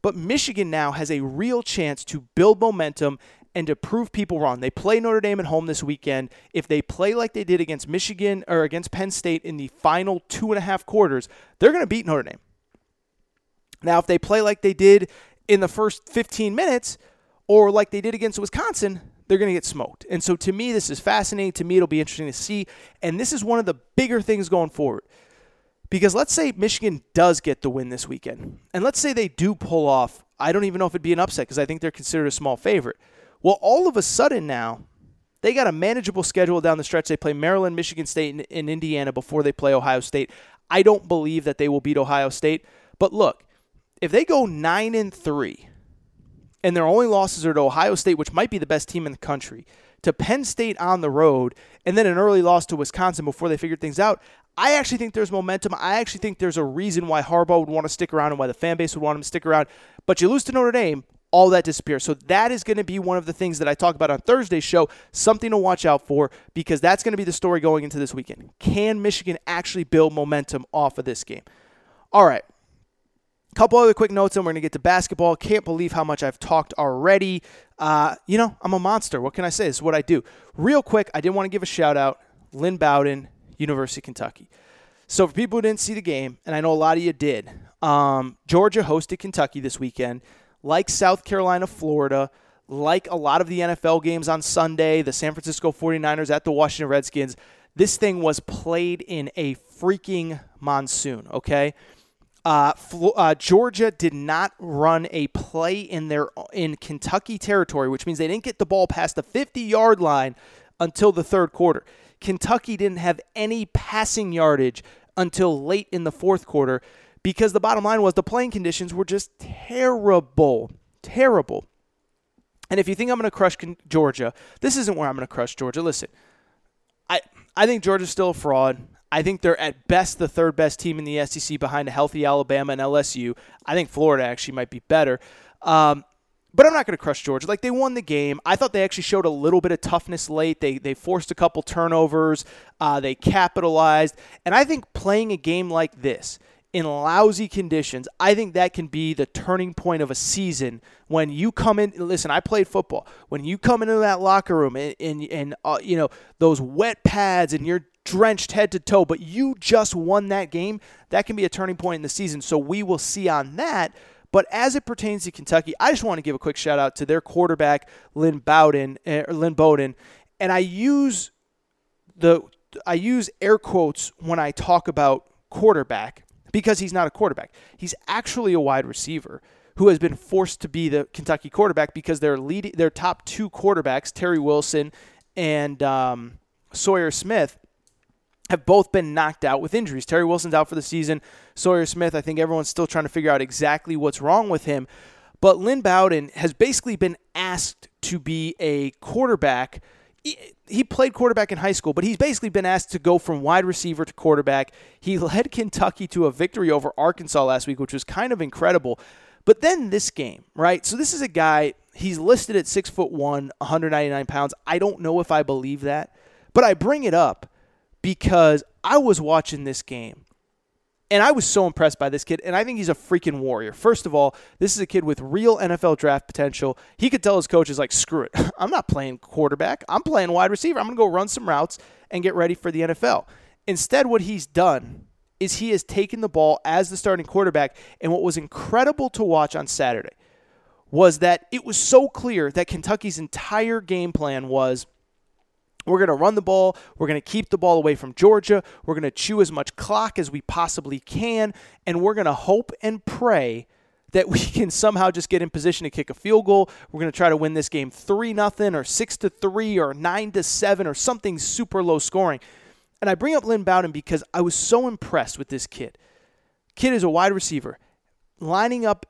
A: But Michigan now has a real chance to build momentum and to prove people wrong. They play Notre Dame at home this weekend. If they play like they did against Michigan or against Penn State in the final two and a half quarters, they're going to beat Notre Dame. Now, if they play like they did in the first 15 minutes or like they did against Wisconsin, they're going to get smoked. And so to me, this is fascinating. To me, it'll be interesting to see. And this is one of the bigger things going forward. Because let's say Michigan does get the win this weekend. And let's say they do pull off, I don't even know if it'd be an upset because I think they're considered a small favorite. Well, all of a sudden now, they got a manageable schedule down the stretch. They play Maryland, Michigan State, and, and Indiana before they play Ohio State. I don't believe that they will beat Ohio State. But look, if they go 9 and 3 and their only losses are to Ohio State, which might be the best team in the country, to Penn State on the road, and then an early loss to Wisconsin before they figured things out, I actually think there's momentum. I actually think there's a reason why Harbaugh would want to stick around and why the fan base would want him to stick around. But you lose to Notre Dame, all that disappears. So that is going to be one of the things that I talk about on Thursday's show, something to watch out for because that's going to be the story going into this weekend. Can Michigan actually build momentum off of this game? All right. Couple other quick notes, and we're going to get to basketball. Can't believe how much I've talked already. Uh, you know, I'm a monster. What can I say? This is what I do. Real quick, I did want to give a shout out. Lynn Bowden, University of Kentucky. So for people who didn't see the game, and I know a lot of you did, um, Georgia hosted Kentucky this weekend like South Carolina, Florida, like a lot of the NFL games on Sunday, the San Francisco 49ers at the Washington Redskins, this thing was played in a freaking monsoon, okay? Uh, uh, Georgia did not run a play in their in Kentucky territory, which means they didn't get the ball past the 50 yard line until the third quarter. Kentucky didn't have any passing yardage until late in the fourth quarter because the bottom line was the playing conditions were just terrible. Terrible. And if you think I'm going to crush Georgia, this isn't where I'm going to crush Georgia. Listen, I, I think Georgia's still a fraud. I think they're at best the third best team in the SEC behind a healthy Alabama and LSU. I think Florida actually might be better. Um, but I'm not going to crush Georgia. Like they won the game. I thought they actually showed a little bit of toughness late. They they forced a couple turnovers. Uh, they capitalized, and I think playing a game like this in lousy conditions, I think that can be the turning point of a season when you come in. Listen, I played football. When you come into that locker room and, and, and uh, you know, those wet pads and you're drenched head to toe, but you just won that game, that can be a turning point in the season. So we will see on that. But as it pertains to Kentucky, I just want to give a quick shout out to their quarterback, Lynn Bowden, er, Lynn Bowden. And I use the I use air quotes when I talk about quarterback because he's not a quarterback. He's actually a wide receiver who has been forced to be the Kentucky quarterback because their lead, their top two quarterbacks, Terry Wilson and um, Sawyer Smith, have both been knocked out with injuries. Terry Wilson's out for the season. Sawyer Smith, I think everyone's still trying to figure out exactly what's wrong with him. But Lynn Bowden has basically been asked to be a quarterback he played quarterback in high school, but he's basically been asked to go from wide receiver to quarterback. He led Kentucky to a victory over Arkansas last week, which was kind of incredible. But then this game, right? So this is a guy. He's listed at six foot one, 199 pounds. I don't know if I believe that, but I bring it up because I was watching this game and I was so impressed by this kid, and I think he's a freaking warrior. First of all, this is a kid with real NFL draft potential. He could tell his coaches, like, screw it. I'm not playing quarterback. I'm playing wide receiver. I'm going to go run some routes and get ready for the NFL. Instead, what he's done is he has taken the ball as the starting quarterback. And what was incredible to watch on Saturday was that it was so clear that Kentucky's entire game plan was we're going to run the ball. We're going to keep the ball away from Georgia. We're going to chew as much clock as we possibly can. And we're going to hope and pray that we can somehow just get in position to kick a field goal. We're going to try to win this game 3 nothing or 6 to 3 or 9 to 7 or something super low scoring. And I bring up Lynn Bowden because I was so impressed with this kid. Kid is a wide receiver, lining up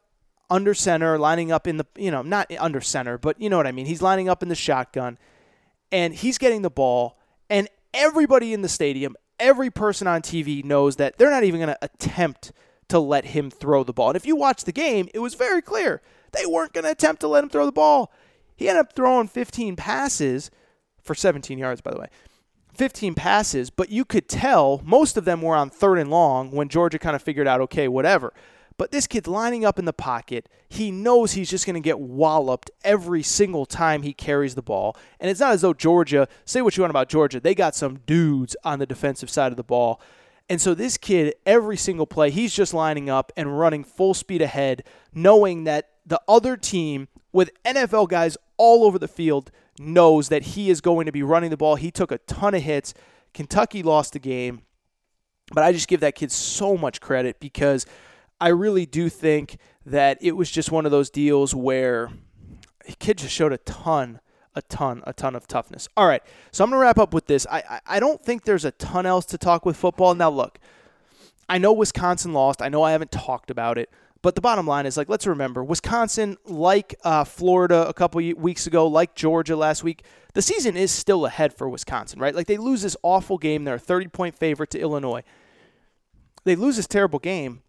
A: under center, lining up in the, you know, not under center, but you know what I mean. He's lining up in the shotgun and he's getting the ball, and everybody in the stadium, every person on TV knows that they're not even going to attempt to let him throw the ball. And if you watch the game, it was very clear they weren't going to attempt to let him throw the ball. He ended up throwing 15 passes for 17 yards, by the way. 15 passes, but you could tell most of them were on third and long when Georgia kind of figured out, okay, whatever. But this kid's lining up in the pocket. He knows he's just going to get walloped every single time he carries the ball. And it's not as though Georgia, say what you want about Georgia, they got some dudes on the defensive side of the ball. And so this kid, every single play, he's just lining up and running full speed ahead, knowing that the other team with NFL guys all over the field knows that he is going to be running the ball. He took a ton of hits. Kentucky lost the game. But I just give that kid so much credit because – I really do think that it was just one of those deals where kid just showed a ton, a ton, a ton of toughness. All right, so I'm gonna wrap up with this. I, I, I don't think there's a ton else to talk with football. Now look, I know Wisconsin lost. I know I haven't talked about it. But the bottom line is like, let's remember, Wisconsin, like uh, Florida a couple weeks ago, like Georgia last week, the season is still ahead for Wisconsin, right? Like they lose this awful game. They're a 30 point favorite to Illinois. They lose this terrible game,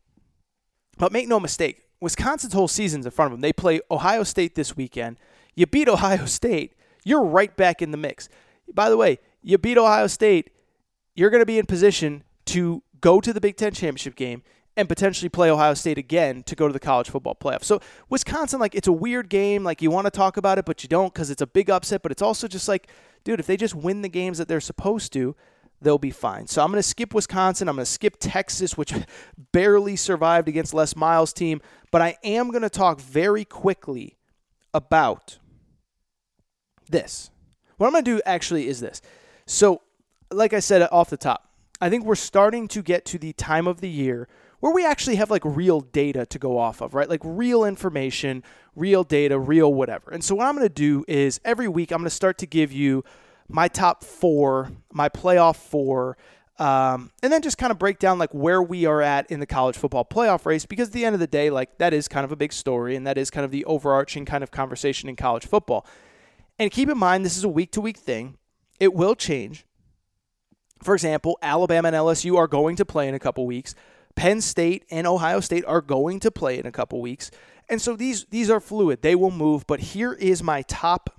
A: but make no mistake, Wisconsin's whole season's in front of them. They play Ohio State this weekend. You beat Ohio State, you're right back in the mix. By the way, you beat Ohio State, you're going to be in position to go to the Big Ten championship game and potentially play Ohio State again to go to the college football playoff. So Wisconsin, like it's a weird game. Like you want to talk about it, but you don't because it's a big upset. But it's also just like, dude, if they just win the games that they're supposed to, they'll be fine. So I'm going to skip Wisconsin. I'm going to skip Texas, which barely survived against Les Miles' team. But I am going to talk very quickly about this. What I'm going to do actually is this. So, like I said off the top, I think we're starting to get to the time of the year where we actually have like real data to go off of, right? Like real information, real data, real whatever. And so, what I'm going to do is every week, I'm going to start to give you my top four, my playoff four, um, and then just kind of break down like where we are at in the college football playoff race because at the end of the day, like that is kind of a big story and that is kind of the overarching kind of conversation in college football. And keep in mind, this is a week to week thing. It will change. For example, Alabama and LSU are going to play in a couple weeks. Penn State and Ohio State are going to play in a couple weeks. And so these these are fluid. They will move, but here is my top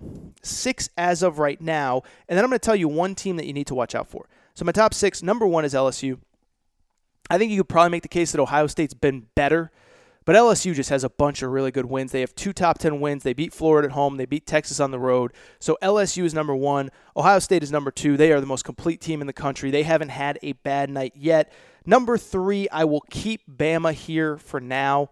A: 6 as of right now, and then I'm going to tell you one team that you need to watch out for. So my top 6, number 1 is LSU. I think you could probably make the case that Ohio State's been better, but LSU just has a bunch of really good wins. They have two top 10 wins. They beat Florida at home, they beat Texas on the road. So LSU is number one. Ohio State is number two. They are the most complete team in the country. They haven't had a bad night yet. Number three, I will keep Bama here for now.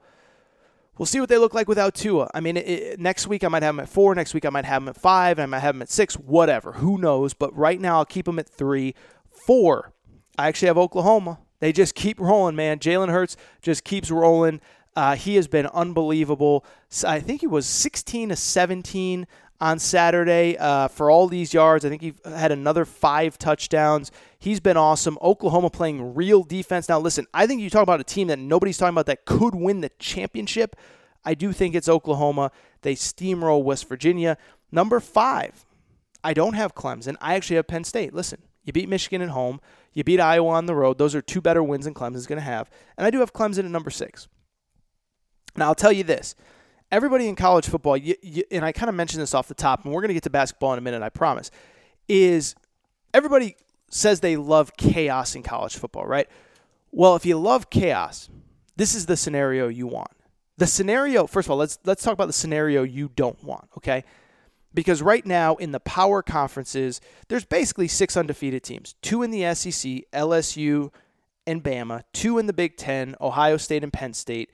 A: We'll see what they look like without Tua. I mean, it, next week I might have them at four. Next week I might have them at five. I might have them at six. Whatever. Who knows? But right now I'll keep them at three. Four, I actually have Oklahoma. They just keep rolling, man. Jalen Hurts just keeps rolling. Uh, he has been unbelievable. I think he was 16 to 17 on Saturday uh, for all these yards. I think he had another five touchdowns. He's been awesome. Oklahoma playing real defense. Now, listen, I think you talk about a team that nobody's talking about that could win the championship. I do think it's Oklahoma. They steamroll West Virginia. Number five, I don't have Clemson. I actually have Penn State. Listen, you beat Michigan at home. You beat Iowa on the road. Those are two better wins than Clemson's going to have. And I do have Clemson at number six. Now, I'll tell you this. Everybody in college football, you, you, and I kind of mentioned this off the top, and we're going to get to basketball in a minute, I promise, is everybody says they love chaos in college football, right? Well, if you love chaos, this is the scenario you want. The scenario, first of all, let's let's talk about the scenario you don't want, okay? Because right now in the power conferences, there's basically six undefeated teams. Two in the SEC, LSU and Bama, two in the Big 10, Ohio State and Penn State,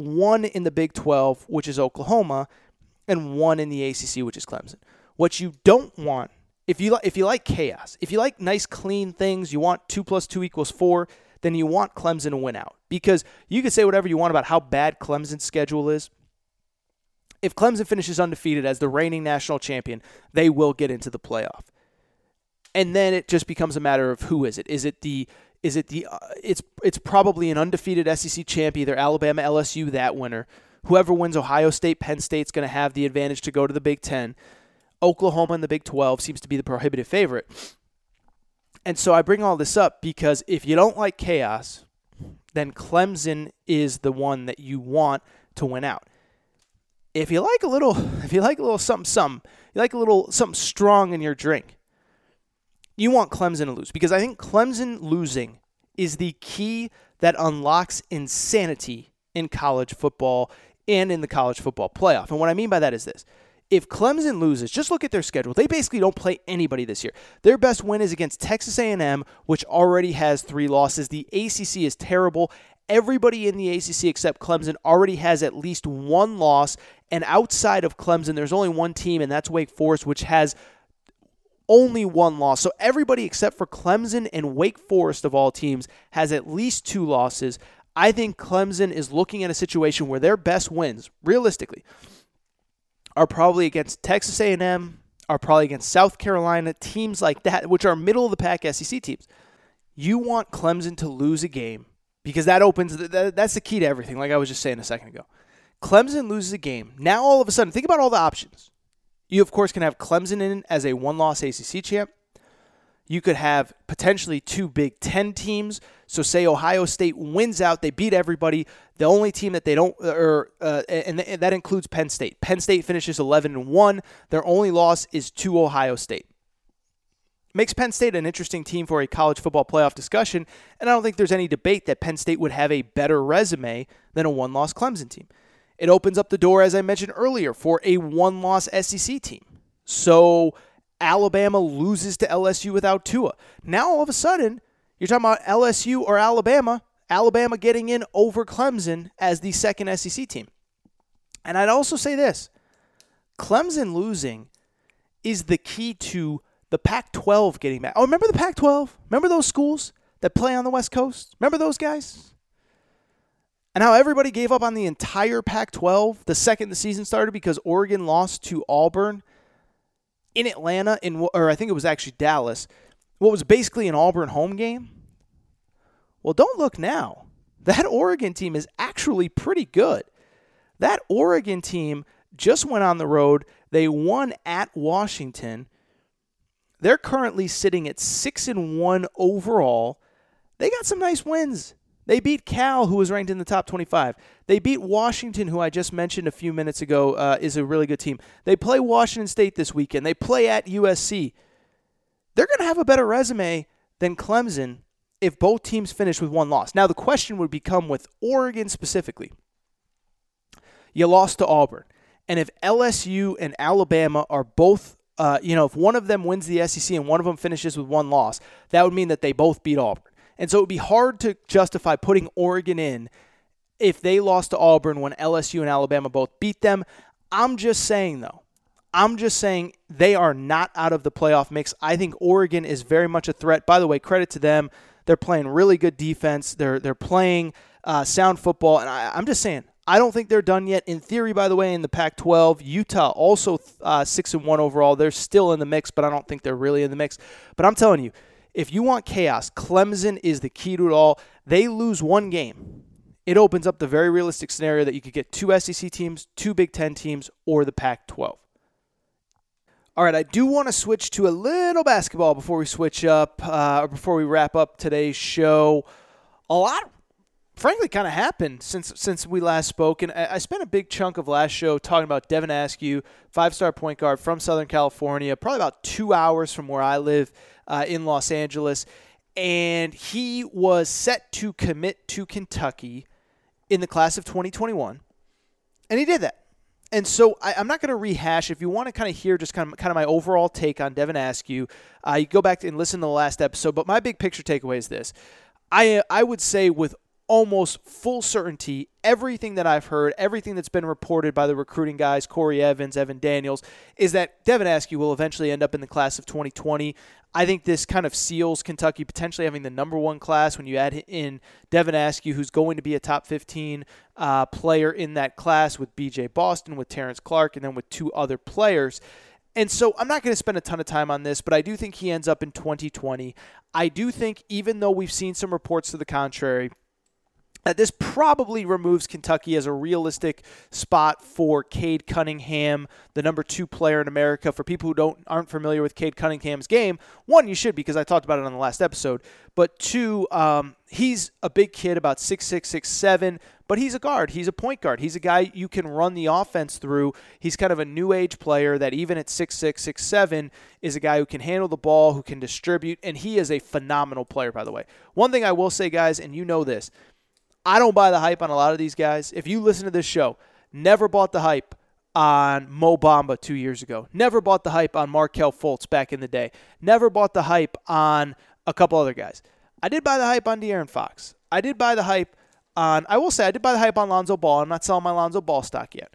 A: one in the Big 12, which is Oklahoma, and one in the ACC, which is Clemson. What you don't want if you if you like chaos, if you like nice clean things, you want two plus two equals four, then you want Clemson to win out because you can say whatever you want about how bad Clemson's schedule is. If Clemson finishes undefeated as the reigning national champion, they will get into the playoff. And then it just becomes a matter of who is it? Is it the is it the uh, it's it's probably an undefeated SEC champ, either Alabama, LSU, that winner. Whoever wins Ohio State, Penn State's going to have the advantage to go to the Big Ten. Oklahoma in the Big 12 seems to be the prohibitive favorite. And so I bring all this up because if you don't like chaos, then Clemson is the one that you want to win out. If you like a little, if you like a little something, something, you like a little something strong in your drink, you want Clemson to lose because I think Clemson losing is the key that unlocks insanity in college football and in the college football playoff. And what I mean by that is this if Clemson loses, just look at their schedule. They basically don't play anybody this year. Their best win is against Texas A&M, which already has 3 losses. The ACC is terrible. Everybody in the ACC except Clemson already has at least one loss, and outside of Clemson, there's only one team and that's Wake Forest which has only one loss. So everybody except for Clemson and Wake Forest of all teams has at least two losses. I think Clemson is looking at a situation where their best wins, realistically, are probably against Texas A&M, are probably against South Carolina, teams like that, which are middle of the pack SEC teams. You want Clemson to lose a game because that opens that's the key to everything. Like I was just saying a second ago, Clemson loses a game. Now all of a sudden, think about all the options. You of course can have Clemson in as a one-loss ACC champ. You could have potentially two Big Ten teams. So, say Ohio State wins out, they beat everybody. The only team that they don't, or uh, and, and that includes Penn State. Penn State finishes 11 and one. Their only loss is to Ohio State. Makes Penn State an interesting team for a college football playoff discussion, and I don't think there's any debate that Penn State would have a better resume than a one-loss Clemson team. It opens up the door, as I mentioned earlier, for a one-loss SEC team. So Alabama loses to LSU without Tua. Now all of a sudden, you're talking about LSU or Alabama, Alabama getting in over Clemson as the second SEC team. And I'd also say this Clemson losing is the key to the Pac 12 getting back. Oh, remember the Pac 12? Remember those schools that play on the West Coast? Remember those guys? And how everybody gave up on the entire Pac 12 the second the season started because Oregon lost to Auburn in Atlanta, in or I think it was actually Dallas, what was basically an Auburn home game. Well, don't look now. That Oregon team is actually pretty good. That Oregon team just went on the road. They won at Washington. They're currently sitting at 6 and 1 overall. They got some nice wins. They beat Cal, who was ranked in the top 25. They beat Washington, who I just mentioned a few minutes ago uh, is a really good team. They play Washington State this weekend. They play at USC. They're going to have a better resume than Clemson if both teams finish with one loss. Now, the question would become with Oregon specifically. You lost to Auburn. And if LSU and Alabama are both, uh, you know, if one of them wins the SEC and one of them finishes with one loss, that would mean that they both beat Auburn. And so it would be hard to justify putting Oregon in if they lost to Auburn when LSU and Alabama both beat them. I'm just saying, though, I'm just saying they are not out of the playoff mix. I think Oregon is very much a threat. By the way, credit to them. They're playing really good defense. They're they're playing uh, sound football, and I, am just saying I don't think they're done yet. In theory, by the way, in the Pac-12, Utah also uh, six and one overall. They're still in the mix, but I don't think they're really in the mix. But I'm telling you, if you want chaos, Clemson is the key to it all. They lose one game. It opens up the very realistic scenario that you could get two SEC teams, two Big Ten teams, or the Pac 12. All right, I do want to switch to a little basketball before we switch up, uh, or before we wrap up today's show. A lot, frankly, kind of happened since since we last spoke, and I, I spent a big chunk of last show talking about Devin Askew, five-star point guard from Southern California, probably about two hours from where I live uh, in Los Angeles, and he was set to commit to Kentucky in the class of 2021, and he did that. And so I, am not going to rehash. If you want to kind of hear just kind of kind of my overall take on Devin Askew, uh, you go back and listen to the last episode. But my big picture takeaway is this: I I would say with almost full certainty everything that I've heard, everything that's been reported by the recruiting guys, Corey Evans, Evan Daniels, is that Devin Askew will eventually end up in the class of 2020. I think this kind of seals Kentucky potentially having the number one class when you add in Devin Askew, who's going to be a top 15 uh, player in that class with BJ Boston, with Terrence Clarke, and then with two other players. And so I'm not going to spend a ton of time on this, but I do think he ends up in 2020. I do think, even though we've seen some reports to the contrary, that this probably removes Kentucky as a realistic spot for Cade Cunningham, the number two player in America. For people who don't aren't familiar with Cade Cunningham's game, one you should because I talked about it on the last episode. But two, um, he's a big kid, about six six six seven, but he's a guard. He's a point guard. He's a guy you can run the offense through. He's kind of a new age player that even at six six six seven is a guy who can handle the ball, who can distribute, and he is a phenomenal player. By the way, one thing I will say, guys, and you know this I don't buy the hype on a lot of these guys. If you listen to this show, never bought the hype on Mo Bamba two years ago. Never bought the hype on Markelle Fultz back in the day. Never bought the hype on a couple other guys. I did buy the hype on De'Aaron Fox. I did buy the hype on, I will say, I did buy the hype on Lonzo Ball. I'm not selling my Lonzo Ball stock yet.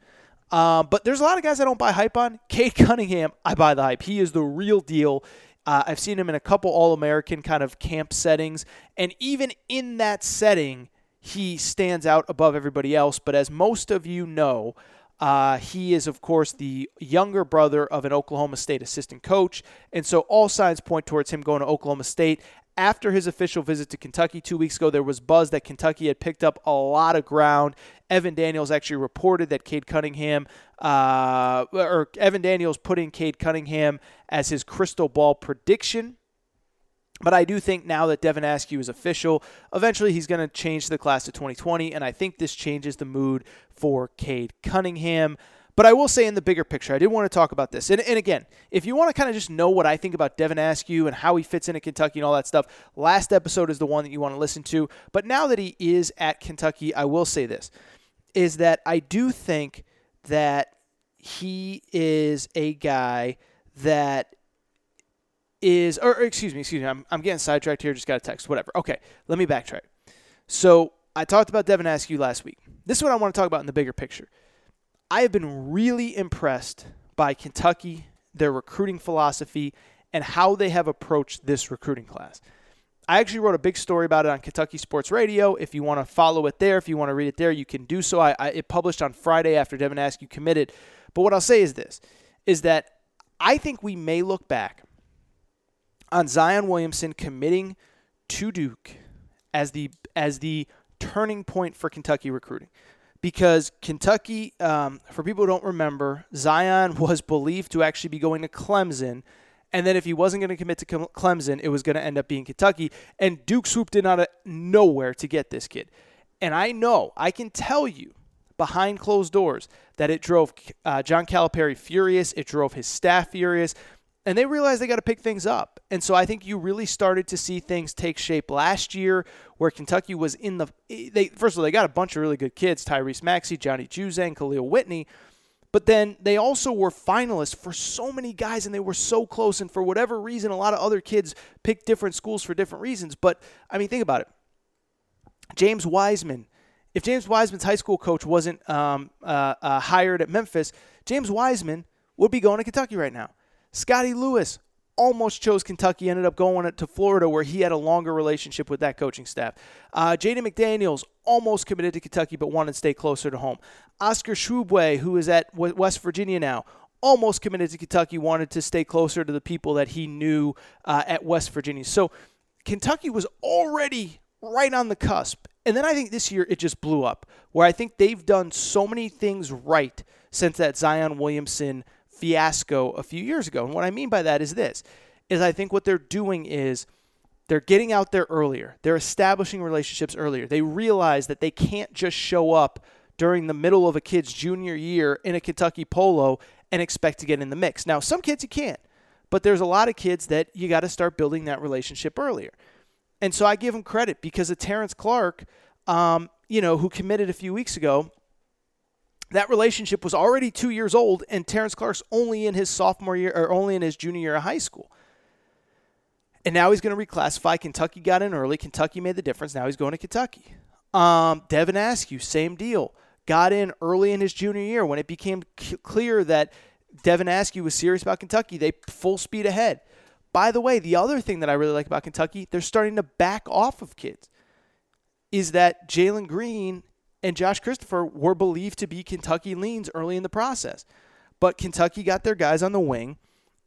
A: Um, but there's a lot of guys I don't buy hype on. Cade Cunningham, I buy the hype. He is the real deal. Uh, I've seen him in a couple All American kind of camp settings. And even in that setting, he stands out above everybody else. But as most of you know, uh, he is, of course, the younger brother of an Oklahoma State assistant coach. And so all signs point towards him going to Oklahoma State. After his official visit to Kentucky two weeks ago, there was buzz that Kentucky had picked up a lot of ground. Evan Daniels actually reported that Cade Cunningham, uh, or Evan Daniels put in Cade Cunningham as his crystal ball prediction but I do think now that Devin Askew is official, eventually he's going to change the class to 2020, and I think this changes the mood for Cade Cunningham. But I will say in the bigger picture, I did want to talk about this. And, and again, if you want to kind of just know what I think about Devin Askew and how he fits into Kentucky and all that stuff, last episode is the one that you want to listen to. But now that he is at Kentucky, I will say this is that I do think that he is a guy that is, or, or excuse me, excuse me, I'm, I'm getting sidetracked here. Just got a text, whatever. Okay, let me backtrack. So I talked about Devin Askew last week. This is what I want to talk about in the bigger picture. I have been really impressed by Kentucky, their recruiting philosophy, and how they have approached this recruiting class. I actually wrote a big story about it on Kentucky Sports Radio. If you want to follow it there, if you want to read it there, you can do so. I, I, it published on Friday after Devin Askew committed. But what I'll say is this: is that I think we may look back on Zion Williamson committing to Duke as the as the turning point for Kentucky recruiting. Because Kentucky, um, for people who don't remember, Zion was believed to actually be going to Clemson. And then if he wasn't going to commit to Clemson, it was going to end up being Kentucky. And Duke swooped in out of nowhere to get this kid. And I know, I can tell you behind closed doors that it drove uh, John Calipari furious. It drove his staff furious and they realized they got to pick things up. And so I think you really started to see things take shape last year, where Kentucky was in the. They first of all they got a bunch of really good kids: Tyrese Maxey, Johnny Juzang, Khalil Whitney. But then they also were finalists for so many guys, and they were so close. And for whatever reason, a lot of other kids picked different schools for different reasons. But I mean, think about it. James Wiseman. If James Wiseman's high school coach wasn't um, uh, uh, hired at Memphis, James Wiseman would be going to Kentucky right now. Scottie Lewis almost chose Kentucky, ended up going to Florida where he had a longer relationship with that coaching staff. Uh, Jaden McDaniels almost committed to Kentucky but wanted to stay closer to home. Oscar Tshiebwe, who is at West Virginia now, almost committed to Kentucky, wanted to stay closer to the people that he knew uh, at West Virginia. So Kentucky was already right on the cusp. And then I think this year it just blew up, where I think they've done so many things right since that Zion Williamson fiasco a few years ago. And what I mean by that is this is I think what they're doing is they're getting out there earlier. They're establishing relationships earlier. They realize that they can't just show up during the middle of a kid's junior year in a Kentucky polo and expect to get in the mix. Now, some kids you can't, but there's a lot of kids that you got to start building that relationship earlier. And so I give him credit because of Terrence Clarke, um, you know, who committed a few weeks ago that relationship was already two years old, and Terrence Clarke's only in his sophomore year or only in his junior year of high school. And now he's going to reclassify. Kentucky got in early. Kentucky made the difference. Now he's going to Kentucky. Um, Devin Askew, same deal. Got in early in his junior year when it became c- clear that Devin Askew was serious about Kentucky. They full speed ahead. By the way, the other thing that I really like about Kentucky, they're starting to back off of kids. Is that Jalen Green and Josh Christopher were believed to be Kentucky leans early in the process. But Kentucky got their guys on the wing,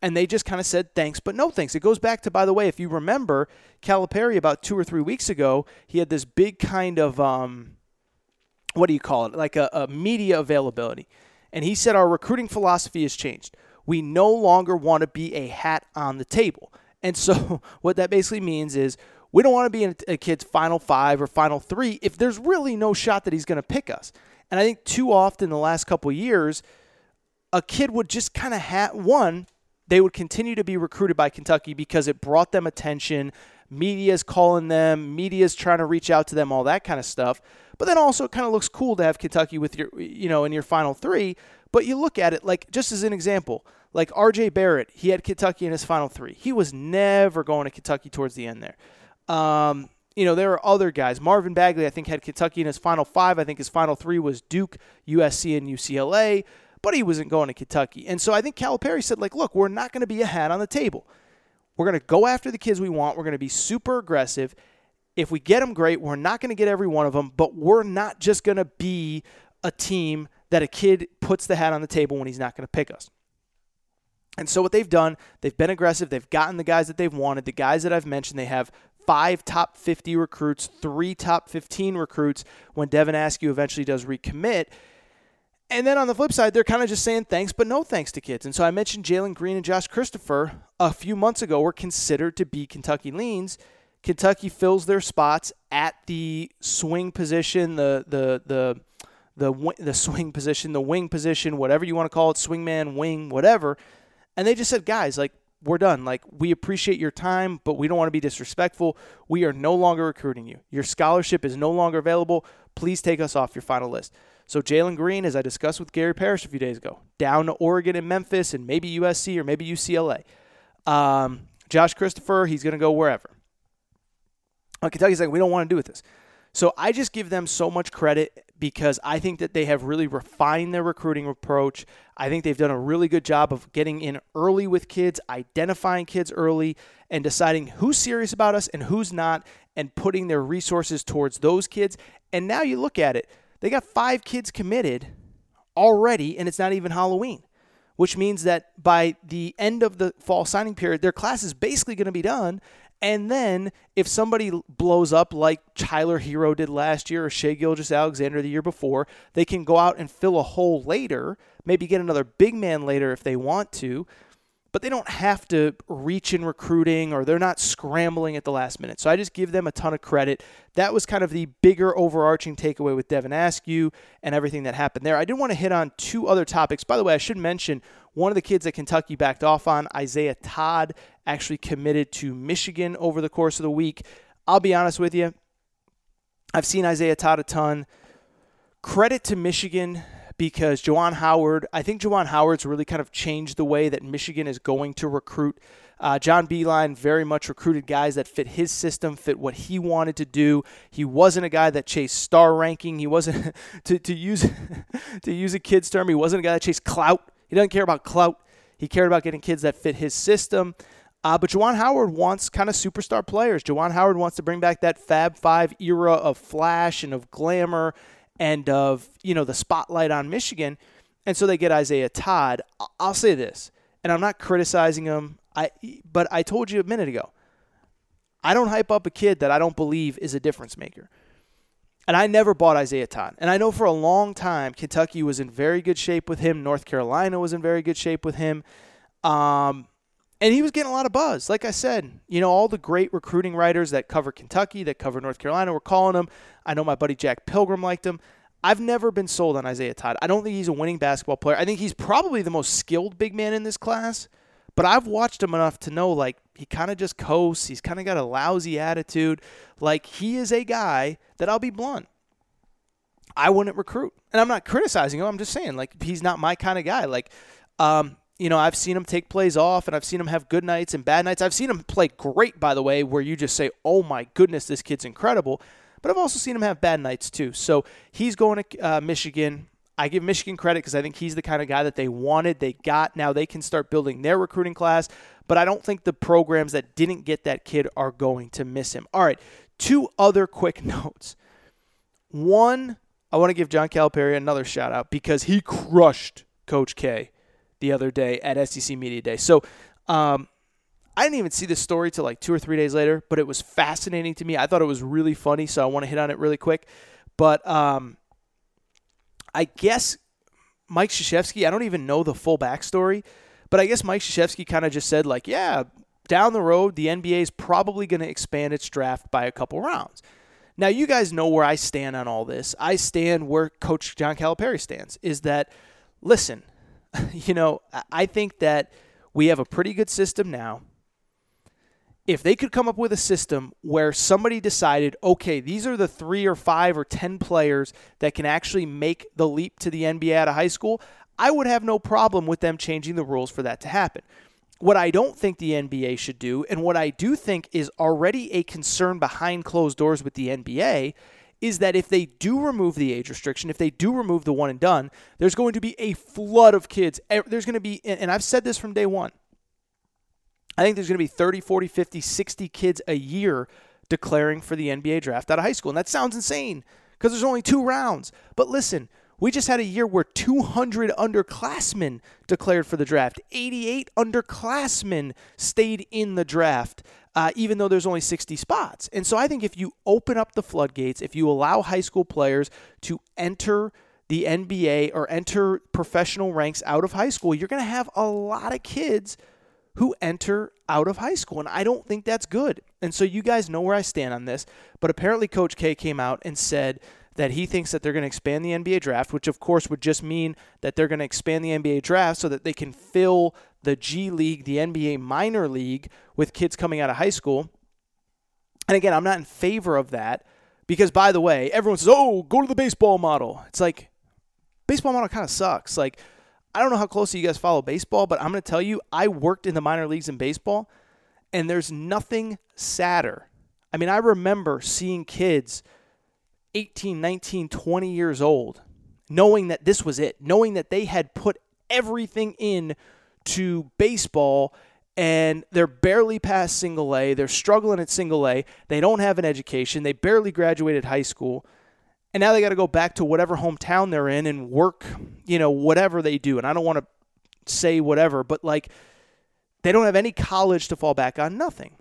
A: and they just kind of said thanks, but no thanks. It goes back to, by the way, if you remember, Calipari about two or three weeks ago, he had this big kind of, um, what do you call it, like a, a media availability. And he said, Our recruiting philosophy has changed. We no longer want to be a hat on the table. And so, what that basically means is we don't want to be in a kid's final five or final three if there's really no shot that he's going to pick us. And I think too often the last couple years, a kid would just kind of have one, they would continue to be recruited by Kentucky because it brought them attention. Media's calling them, media's trying to reach out to them, all that kind of stuff. But then also it kind of looks cool to have Kentucky with your, you know, in your final three. But you look at it like just as an example, like RJ Barrett, he had Kentucky in his final three. He was never going to Kentucky towards the end there. Um, you know, there are other guys. Marvin Bagley, I think, had Kentucky in his final five. I think his final three was Duke, USC, and UCLA, but he wasn't going to Kentucky. And so I think Calipari said, like, look, we're not going to be a hat on the table. We're going to go after the kids we want. We're going to be super aggressive. If we get them, great. We're not going to get every one of them, but we're not just going to be a team that a kid puts the hat on the table when he's not going to pick us. And so what they've done, they've been aggressive. They've gotten the guys that they've wanted. The guys that I've mentioned, they have five top 50 recruits, three top 15 recruits when Devin Askew eventually does recommit. And then on the flip side, they're kind of just saying thanks, but no thanks to kids. And so I mentioned Jalen Green and Josh Christopher a few months ago were considered to be Kentucky leans. Kentucky fills their spots at the swing position, the the the the the swing position, the wing position, whatever you want to call it, swingman, wing, whatever. And they just said, guys, like we're done. Like, we appreciate your time, but we don't want to be disrespectful. We are no longer recruiting you. Your scholarship is no longer available. Please take us off your final list. So, Jalen Green, as I discussed with Gary Parrish a few days ago, down to Oregon and Memphis and maybe USC or maybe UCLA. Um, Josh Christopher, he's going to go wherever. Kentucky's like, we don't want to do with this. So I just give them so much credit because I think that they have really refined their recruiting approach. I think they've done a really good job of getting in early with kids, identifying kids early, and deciding who's serious about us and who's not, and putting their resources towards those kids. And now you look at it, they got five kids committed already, and it's not even Halloween, which means that by the end of the fall signing period, their class is basically going to be done. And then if somebody blows up like Tyler Herro did last year or Shai Gilgeous-Alexander the year before, they can go out and fill a hole later, maybe get another big man later if they want to. but they don't have to reach in recruiting or they're not scrambling at the last minute. So I just give them a ton of credit. That was kind of the bigger overarching takeaway with Devin Askew and everything that happened there. I did want to hit on two other topics. By the way, I should mention one of the kids that Kentucky backed off on, Isaiah Todd, actually committed to Michigan over the course of the week. I'll be honest with you, I've seen Isaiah Todd a ton. Credit to Michigan because Juwan Howard, I think Juwan Howard's really kind of changed the way that Michigan is going to recruit. Uh, John Beilein very much recruited guys that fit his system, fit what he wanted to do. He wasn't a guy that chased star ranking. He wasn't to, to use to use a kid's term. He wasn't a guy that chased clout. He doesn't care about clout. He cared about getting kids that fit his system. Uh, but Juwan Howard wants kind of superstar players. Juwan Howard wants to bring back that Fab Five era of flash and of glamour and of you know the spotlight on Michigan, and so they get Isaiah Todd. I'll say this, and I'm not criticizing him. I but I told you a minute ago, I don't hype up a kid that I don't believe is a difference maker. And I never bought Isaiah Todd. And I know for a long time Kentucky was in very good shape with him. North Carolina was in very good shape with him. Um, and he was getting a lot of buzz. Like I said, you know, all the great recruiting writers that cover Kentucky, that cover North Carolina were calling him. I know my buddy Jack Pilgrim liked him. I've never been sold on Isaiah Todd. I don't think he's a winning basketball player. I think he's probably the most skilled big man in this class. But I've watched him enough to know like he kind of just coasts. He's kind of got a lousy attitude. Like he is a guy that I'll be blunt. I wouldn't recruit. And I'm not criticizing him. I'm just saying like he's not my kind of guy. Like um, you know, I've seen him take plays off and I've seen him have good nights and bad nights. I've seen him play great, by the way, where you just say, oh my goodness, this kid's incredible. But I've also seen him have bad nights too. So he's going to uh, Michigan. I give Michigan credit because I think he's the kind of guy that they wanted, they got. Now they can start building their recruiting class. But I don't think the programs that didn't get that kid are going to miss him. All right, two other quick notes. One, I want to give John Calipari another shout out because he crushed Coach K the other day at SEC Media Day. So um, I didn't even see this story till like two or three days later, but it was fascinating to me. I thought it was really funny, so I want to hit on it really quick. But um, I guess Mike Krzyzewski, I don't even know the full backstory, but I guess Mike Krzyzewski kind of just said, like, yeah, down the road, the NBA is probably going to expand its draft by a couple rounds. Now, you guys know where I stand on all this. I stand where Coach John Calipari stands, is that, listen, you know, I think that we have a pretty good system now. If they could come up with a system where somebody decided, okay, these are the three or five or 10 players that can actually make the leap to the NBA out of high school, I would have no problem with them changing the rules for that to happen. What I don't think the NBA should do, and what I do think is already a concern behind closed doors with the NBA, is that if they do remove the age restriction, if they do remove the one and done, there's going to be a flood of kids. There's going to be, and I've said this from day one, I think there's going to be 30, 40, 50, 60 kids a year declaring for the NBA draft out of high school. And that sounds insane because there's only two rounds. But listen, we just had a year where 200 underclassmen declared for the draft. 88 underclassmen stayed in the draft uh, even though there's only 60 spots. And so I think if you open up the floodgates, if you allow high school players to enter the NBA or enter professional ranks out of high school, you're going to have a lot of kids who enter out of high school. And I don't think that's good. And so you guys know where I stand on this. But apparently, Coach K came out and said that he thinks that they're going to expand the NBA draft, which of course would just mean that they're going to expand the NBA draft so that they can fill the G League, the NBA minor league with kids coming out of high school. And again, I'm not in favor of that because, by the way, everyone says, oh, go to the baseball model. It's like, baseball model kind of sucks. Like, I don't know how closely you guys follow baseball, but I'm going to tell you, I worked in the minor leagues in baseball, and there's nothing sadder. I mean, I remember seeing kids 18, 19, 20 years old knowing that this was it, knowing that they had put everything in to baseball and they're barely past single A. They're struggling at single A. They don't have an education. They barely graduated high school. And now they got to go back to whatever hometown they're in and work, you know, whatever they do. And I don't want to say whatever, but like they don't have any college to fall back on, nothing.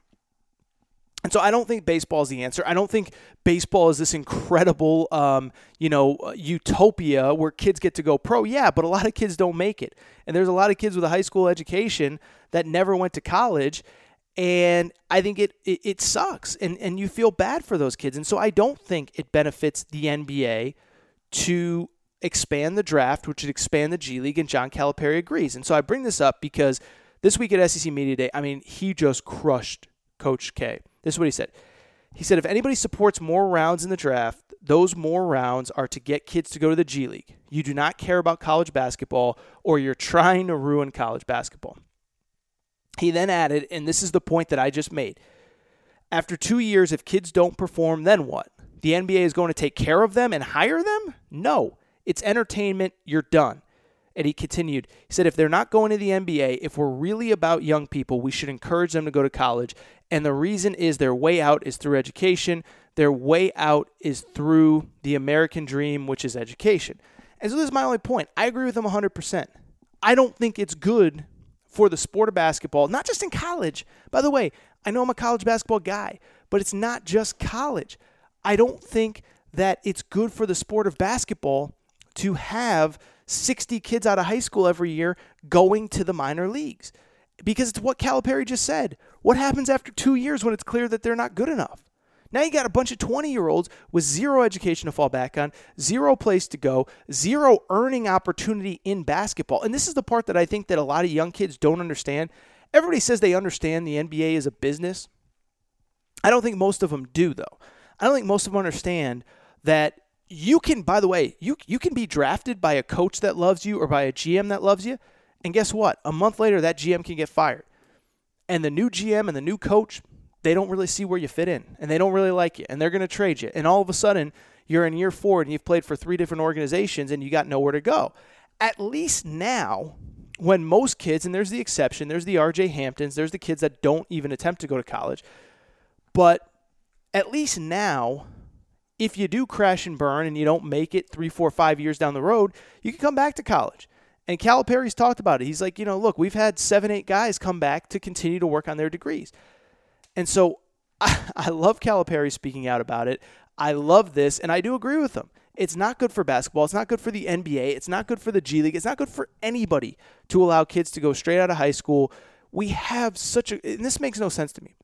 A: And so I don't think baseball is the answer. I don't think baseball is this incredible, um, you know, uh, utopia where kids get to go pro. Yeah, but a lot of kids don't make it. And there's a lot of kids with a high school education that never went to college. And I think it, it, it sucks. And, and you feel bad for those kids. And so I don't think it benefits the NBA to expand the draft, which would expand the G League. And John Calipari agrees. And so I bring this up because this week at SEC Media Day, I mean, he just crushed Coach K. This is what he said. He said, if anybody supports more rounds in the draft, those more rounds are to get kids to go to the G League. You do not care about college basketball, or you're trying to ruin college basketball. He then added, and this is the point that I just made. After two years, if kids don't perform, then what? The NBA is going to take care of them and hire them? No. It's entertainment. You're done. And he continued, he said, if they're not going to the NBA, if we're really about young people, we should encourage them to go to college. And the reason is their way out is through education. Their way out is through the American dream, which is education. And so this is my only point. I agree with him 100%. I don't think it's good for the sport of basketball, not just in college. By the way, I know I'm a college basketball guy, but it's not just college. I don't think that it's good for the sport of basketball to have 60 kids out of high school every year going to the minor leagues because it's what Calipari just said. What happens after two years when it's clear that they're not good enough? Now you got a bunch of 20 year olds with zero education to fall back on, zero place to go, zero earning opportunity in basketball. And this is the part that I think that a lot of young kids don't understand. Everybody says they understand the NBA is a business. I don't think most of them do, though. I don't think most of them understand that you can, by the way, you you can be drafted by a coach that loves you or by a GM that loves you, and guess what? A month later, that GM can get fired, and the new GM and the new coach they don't really see where you fit in, and they don't really like you, and they're going to trade you, and all of a sudden you're in year four and you've played for three different organizations and you got nowhere to go. At least now, when most kids, and there's the exception, there's the RJ Hamptons, there's the kids that don't even attempt to go to college, but at least now if you do crash and burn and you don't make it three, four, five years down the road, you can come back to college. And Calipari's talked about it. He's like, you know, look, we've had seven, eight guys come back to continue to work on their degrees. And so I, love Calipari speaking out about it. I love this, and I do agree with him. It's not good for basketball. It's not good for the NBA. It's not good for the G League. It's not good for anybody to allow kids to go straight out of high school. We have such a, and this makes no sense to me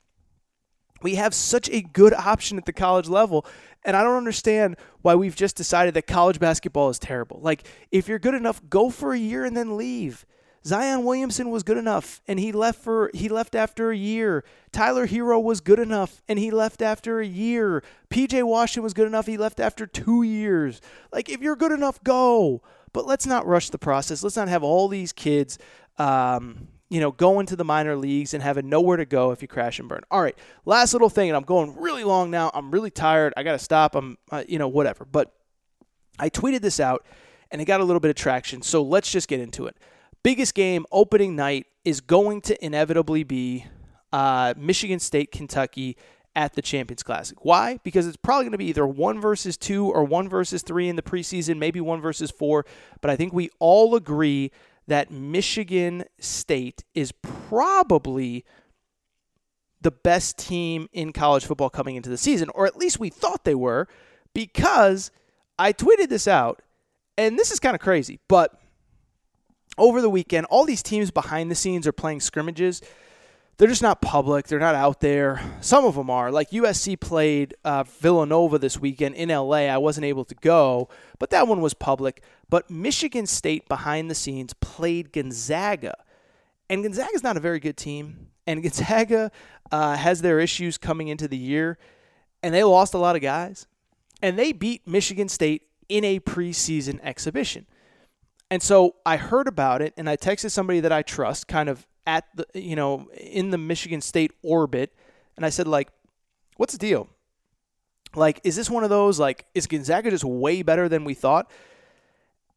A: we have such a good option at the college level. And I don't understand why we've just decided that college basketball is terrible. Like, if you're good enough, go for a year and then leave. Zion Williamson was good enough and he left for he left after a year. Tyler Herro was good enough and he left after a year. PJ Washington was good enough, he left after 2 years. Like if you're good enough, go. But let's not rush the process. Let's not have all these kids um, you know, going to the minor leagues and having nowhere to go if you crash and burn. All right, last little thing, and I'm going really long now. I'm really tired. I got to stop. I'm, uh, you know, whatever. But I tweeted this out, and it got a little bit of traction. So let's just get into it. Biggest game opening night is going to inevitably be uh, Michigan State, Kentucky at the Champions Classic. Why? Because it's probably going to be either one versus two or one versus three in the preseason, maybe one versus four. But I think we all agree that Michigan State is probably the best team in college football coming into the season, or at least we thought they were, because I tweeted this out, and this is kind of crazy, but over the weekend, all these teams behind the scenes are playing scrimmages they're just not public. They're not out there. Some of them are. Like USC played uh, Villanova this weekend in LA. I wasn't able to go, but that one was public. But Michigan State behind the scenes played Gonzaga. And Gonzaga is not a very good team. And Gonzaga uh, has their issues coming into the year. And they lost a lot of guys. And they beat Michigan State in a preseason exhibition. And so I heard about it and I texted somebody that I trust, kind of at the you know in the Michigan State orbit, and I said like, what's the deal? Like, is this one of those like is Gonzaga just way better than we thought?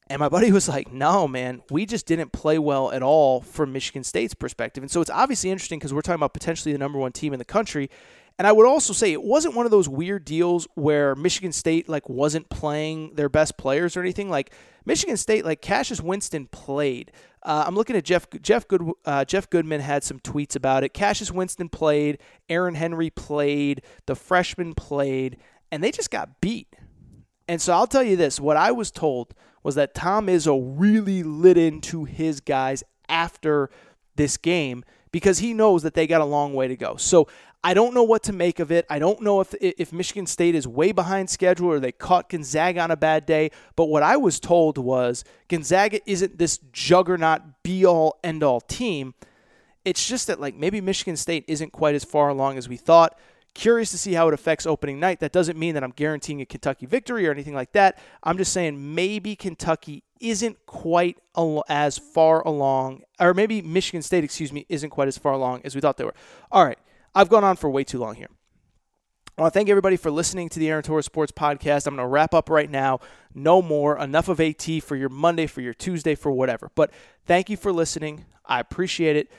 A: And my buddy was like, no, man, we just didn't play well at all from Michigan State's perspective. And so it's obviously interesting because we're talking about potentially the number one team in the country. And I would also say it wasn't one of those weird deals where Michigan State like wasn't playing their best players or anything. Like Michigan State, like Cassius Winston played. Uh, I'm looking at Jeff Jeff Good uh, Jeff Goodman had some tweets about it. Cassius Winston played, Aaron Henry played, the freshman played, and they just got beat. And so I'll tell you this: what I was told was that Tom Izzo really lit into his guys after this game because he knows that they got a long way to go. So I don't know what to make of it. I don't know if if Michigan State is way behind schedule or they caught Gonzaga on a bad day. But what I was told was Gonzaga isn't this juggernaut be all end all team. It's just that like maybe Michigan State isn't quite as far along as we thought. Curious to see how it affects opening night. That doesn't mean that I'm guaranteeing a Kentucky victory or anything like that. I'm just saying maybe Kentucky isn't quite as far along, or maybe Michigan State, excuse me, isn't quite as far along as we thought they were. All right. I've gone on for way too long here. I want to thank everybody for listening to the Aaron Torres Sports Podcast. I'm going to wrap up right now. No more. Enough of AT for your Monday, for your Tuesday, for whatever. But thank you for listening. I appreciate it.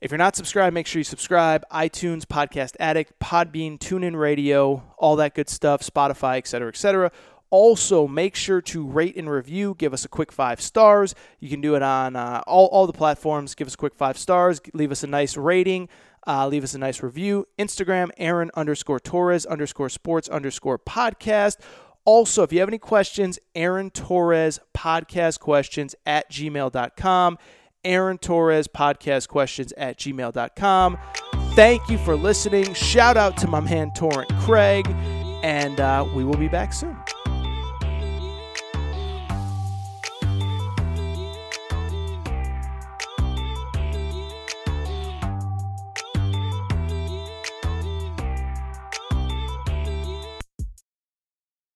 A: If you're not subscribed, make sure you subscribe. iTunes, Podcast Addict, Podbean, TuneIn Radio, all that good stuff, Spotify, etc., etc. Also, make sure to rate and review. Give us a quick five stars. You can do it on uh, all, all the platforms. Give us a quick five stars. Leave us a nice rating. Uh, leave us a nice review. Instagram, Aaron underscore Torres underscore sports underscore podcast. Also, if you have any questions, Aaron Torres podcast questions at gmail.com. Aaron Torres podcast questions at gmail.com. Thank you for listening. Shout out to my man Torrent Craig, and uh, we will be back soon.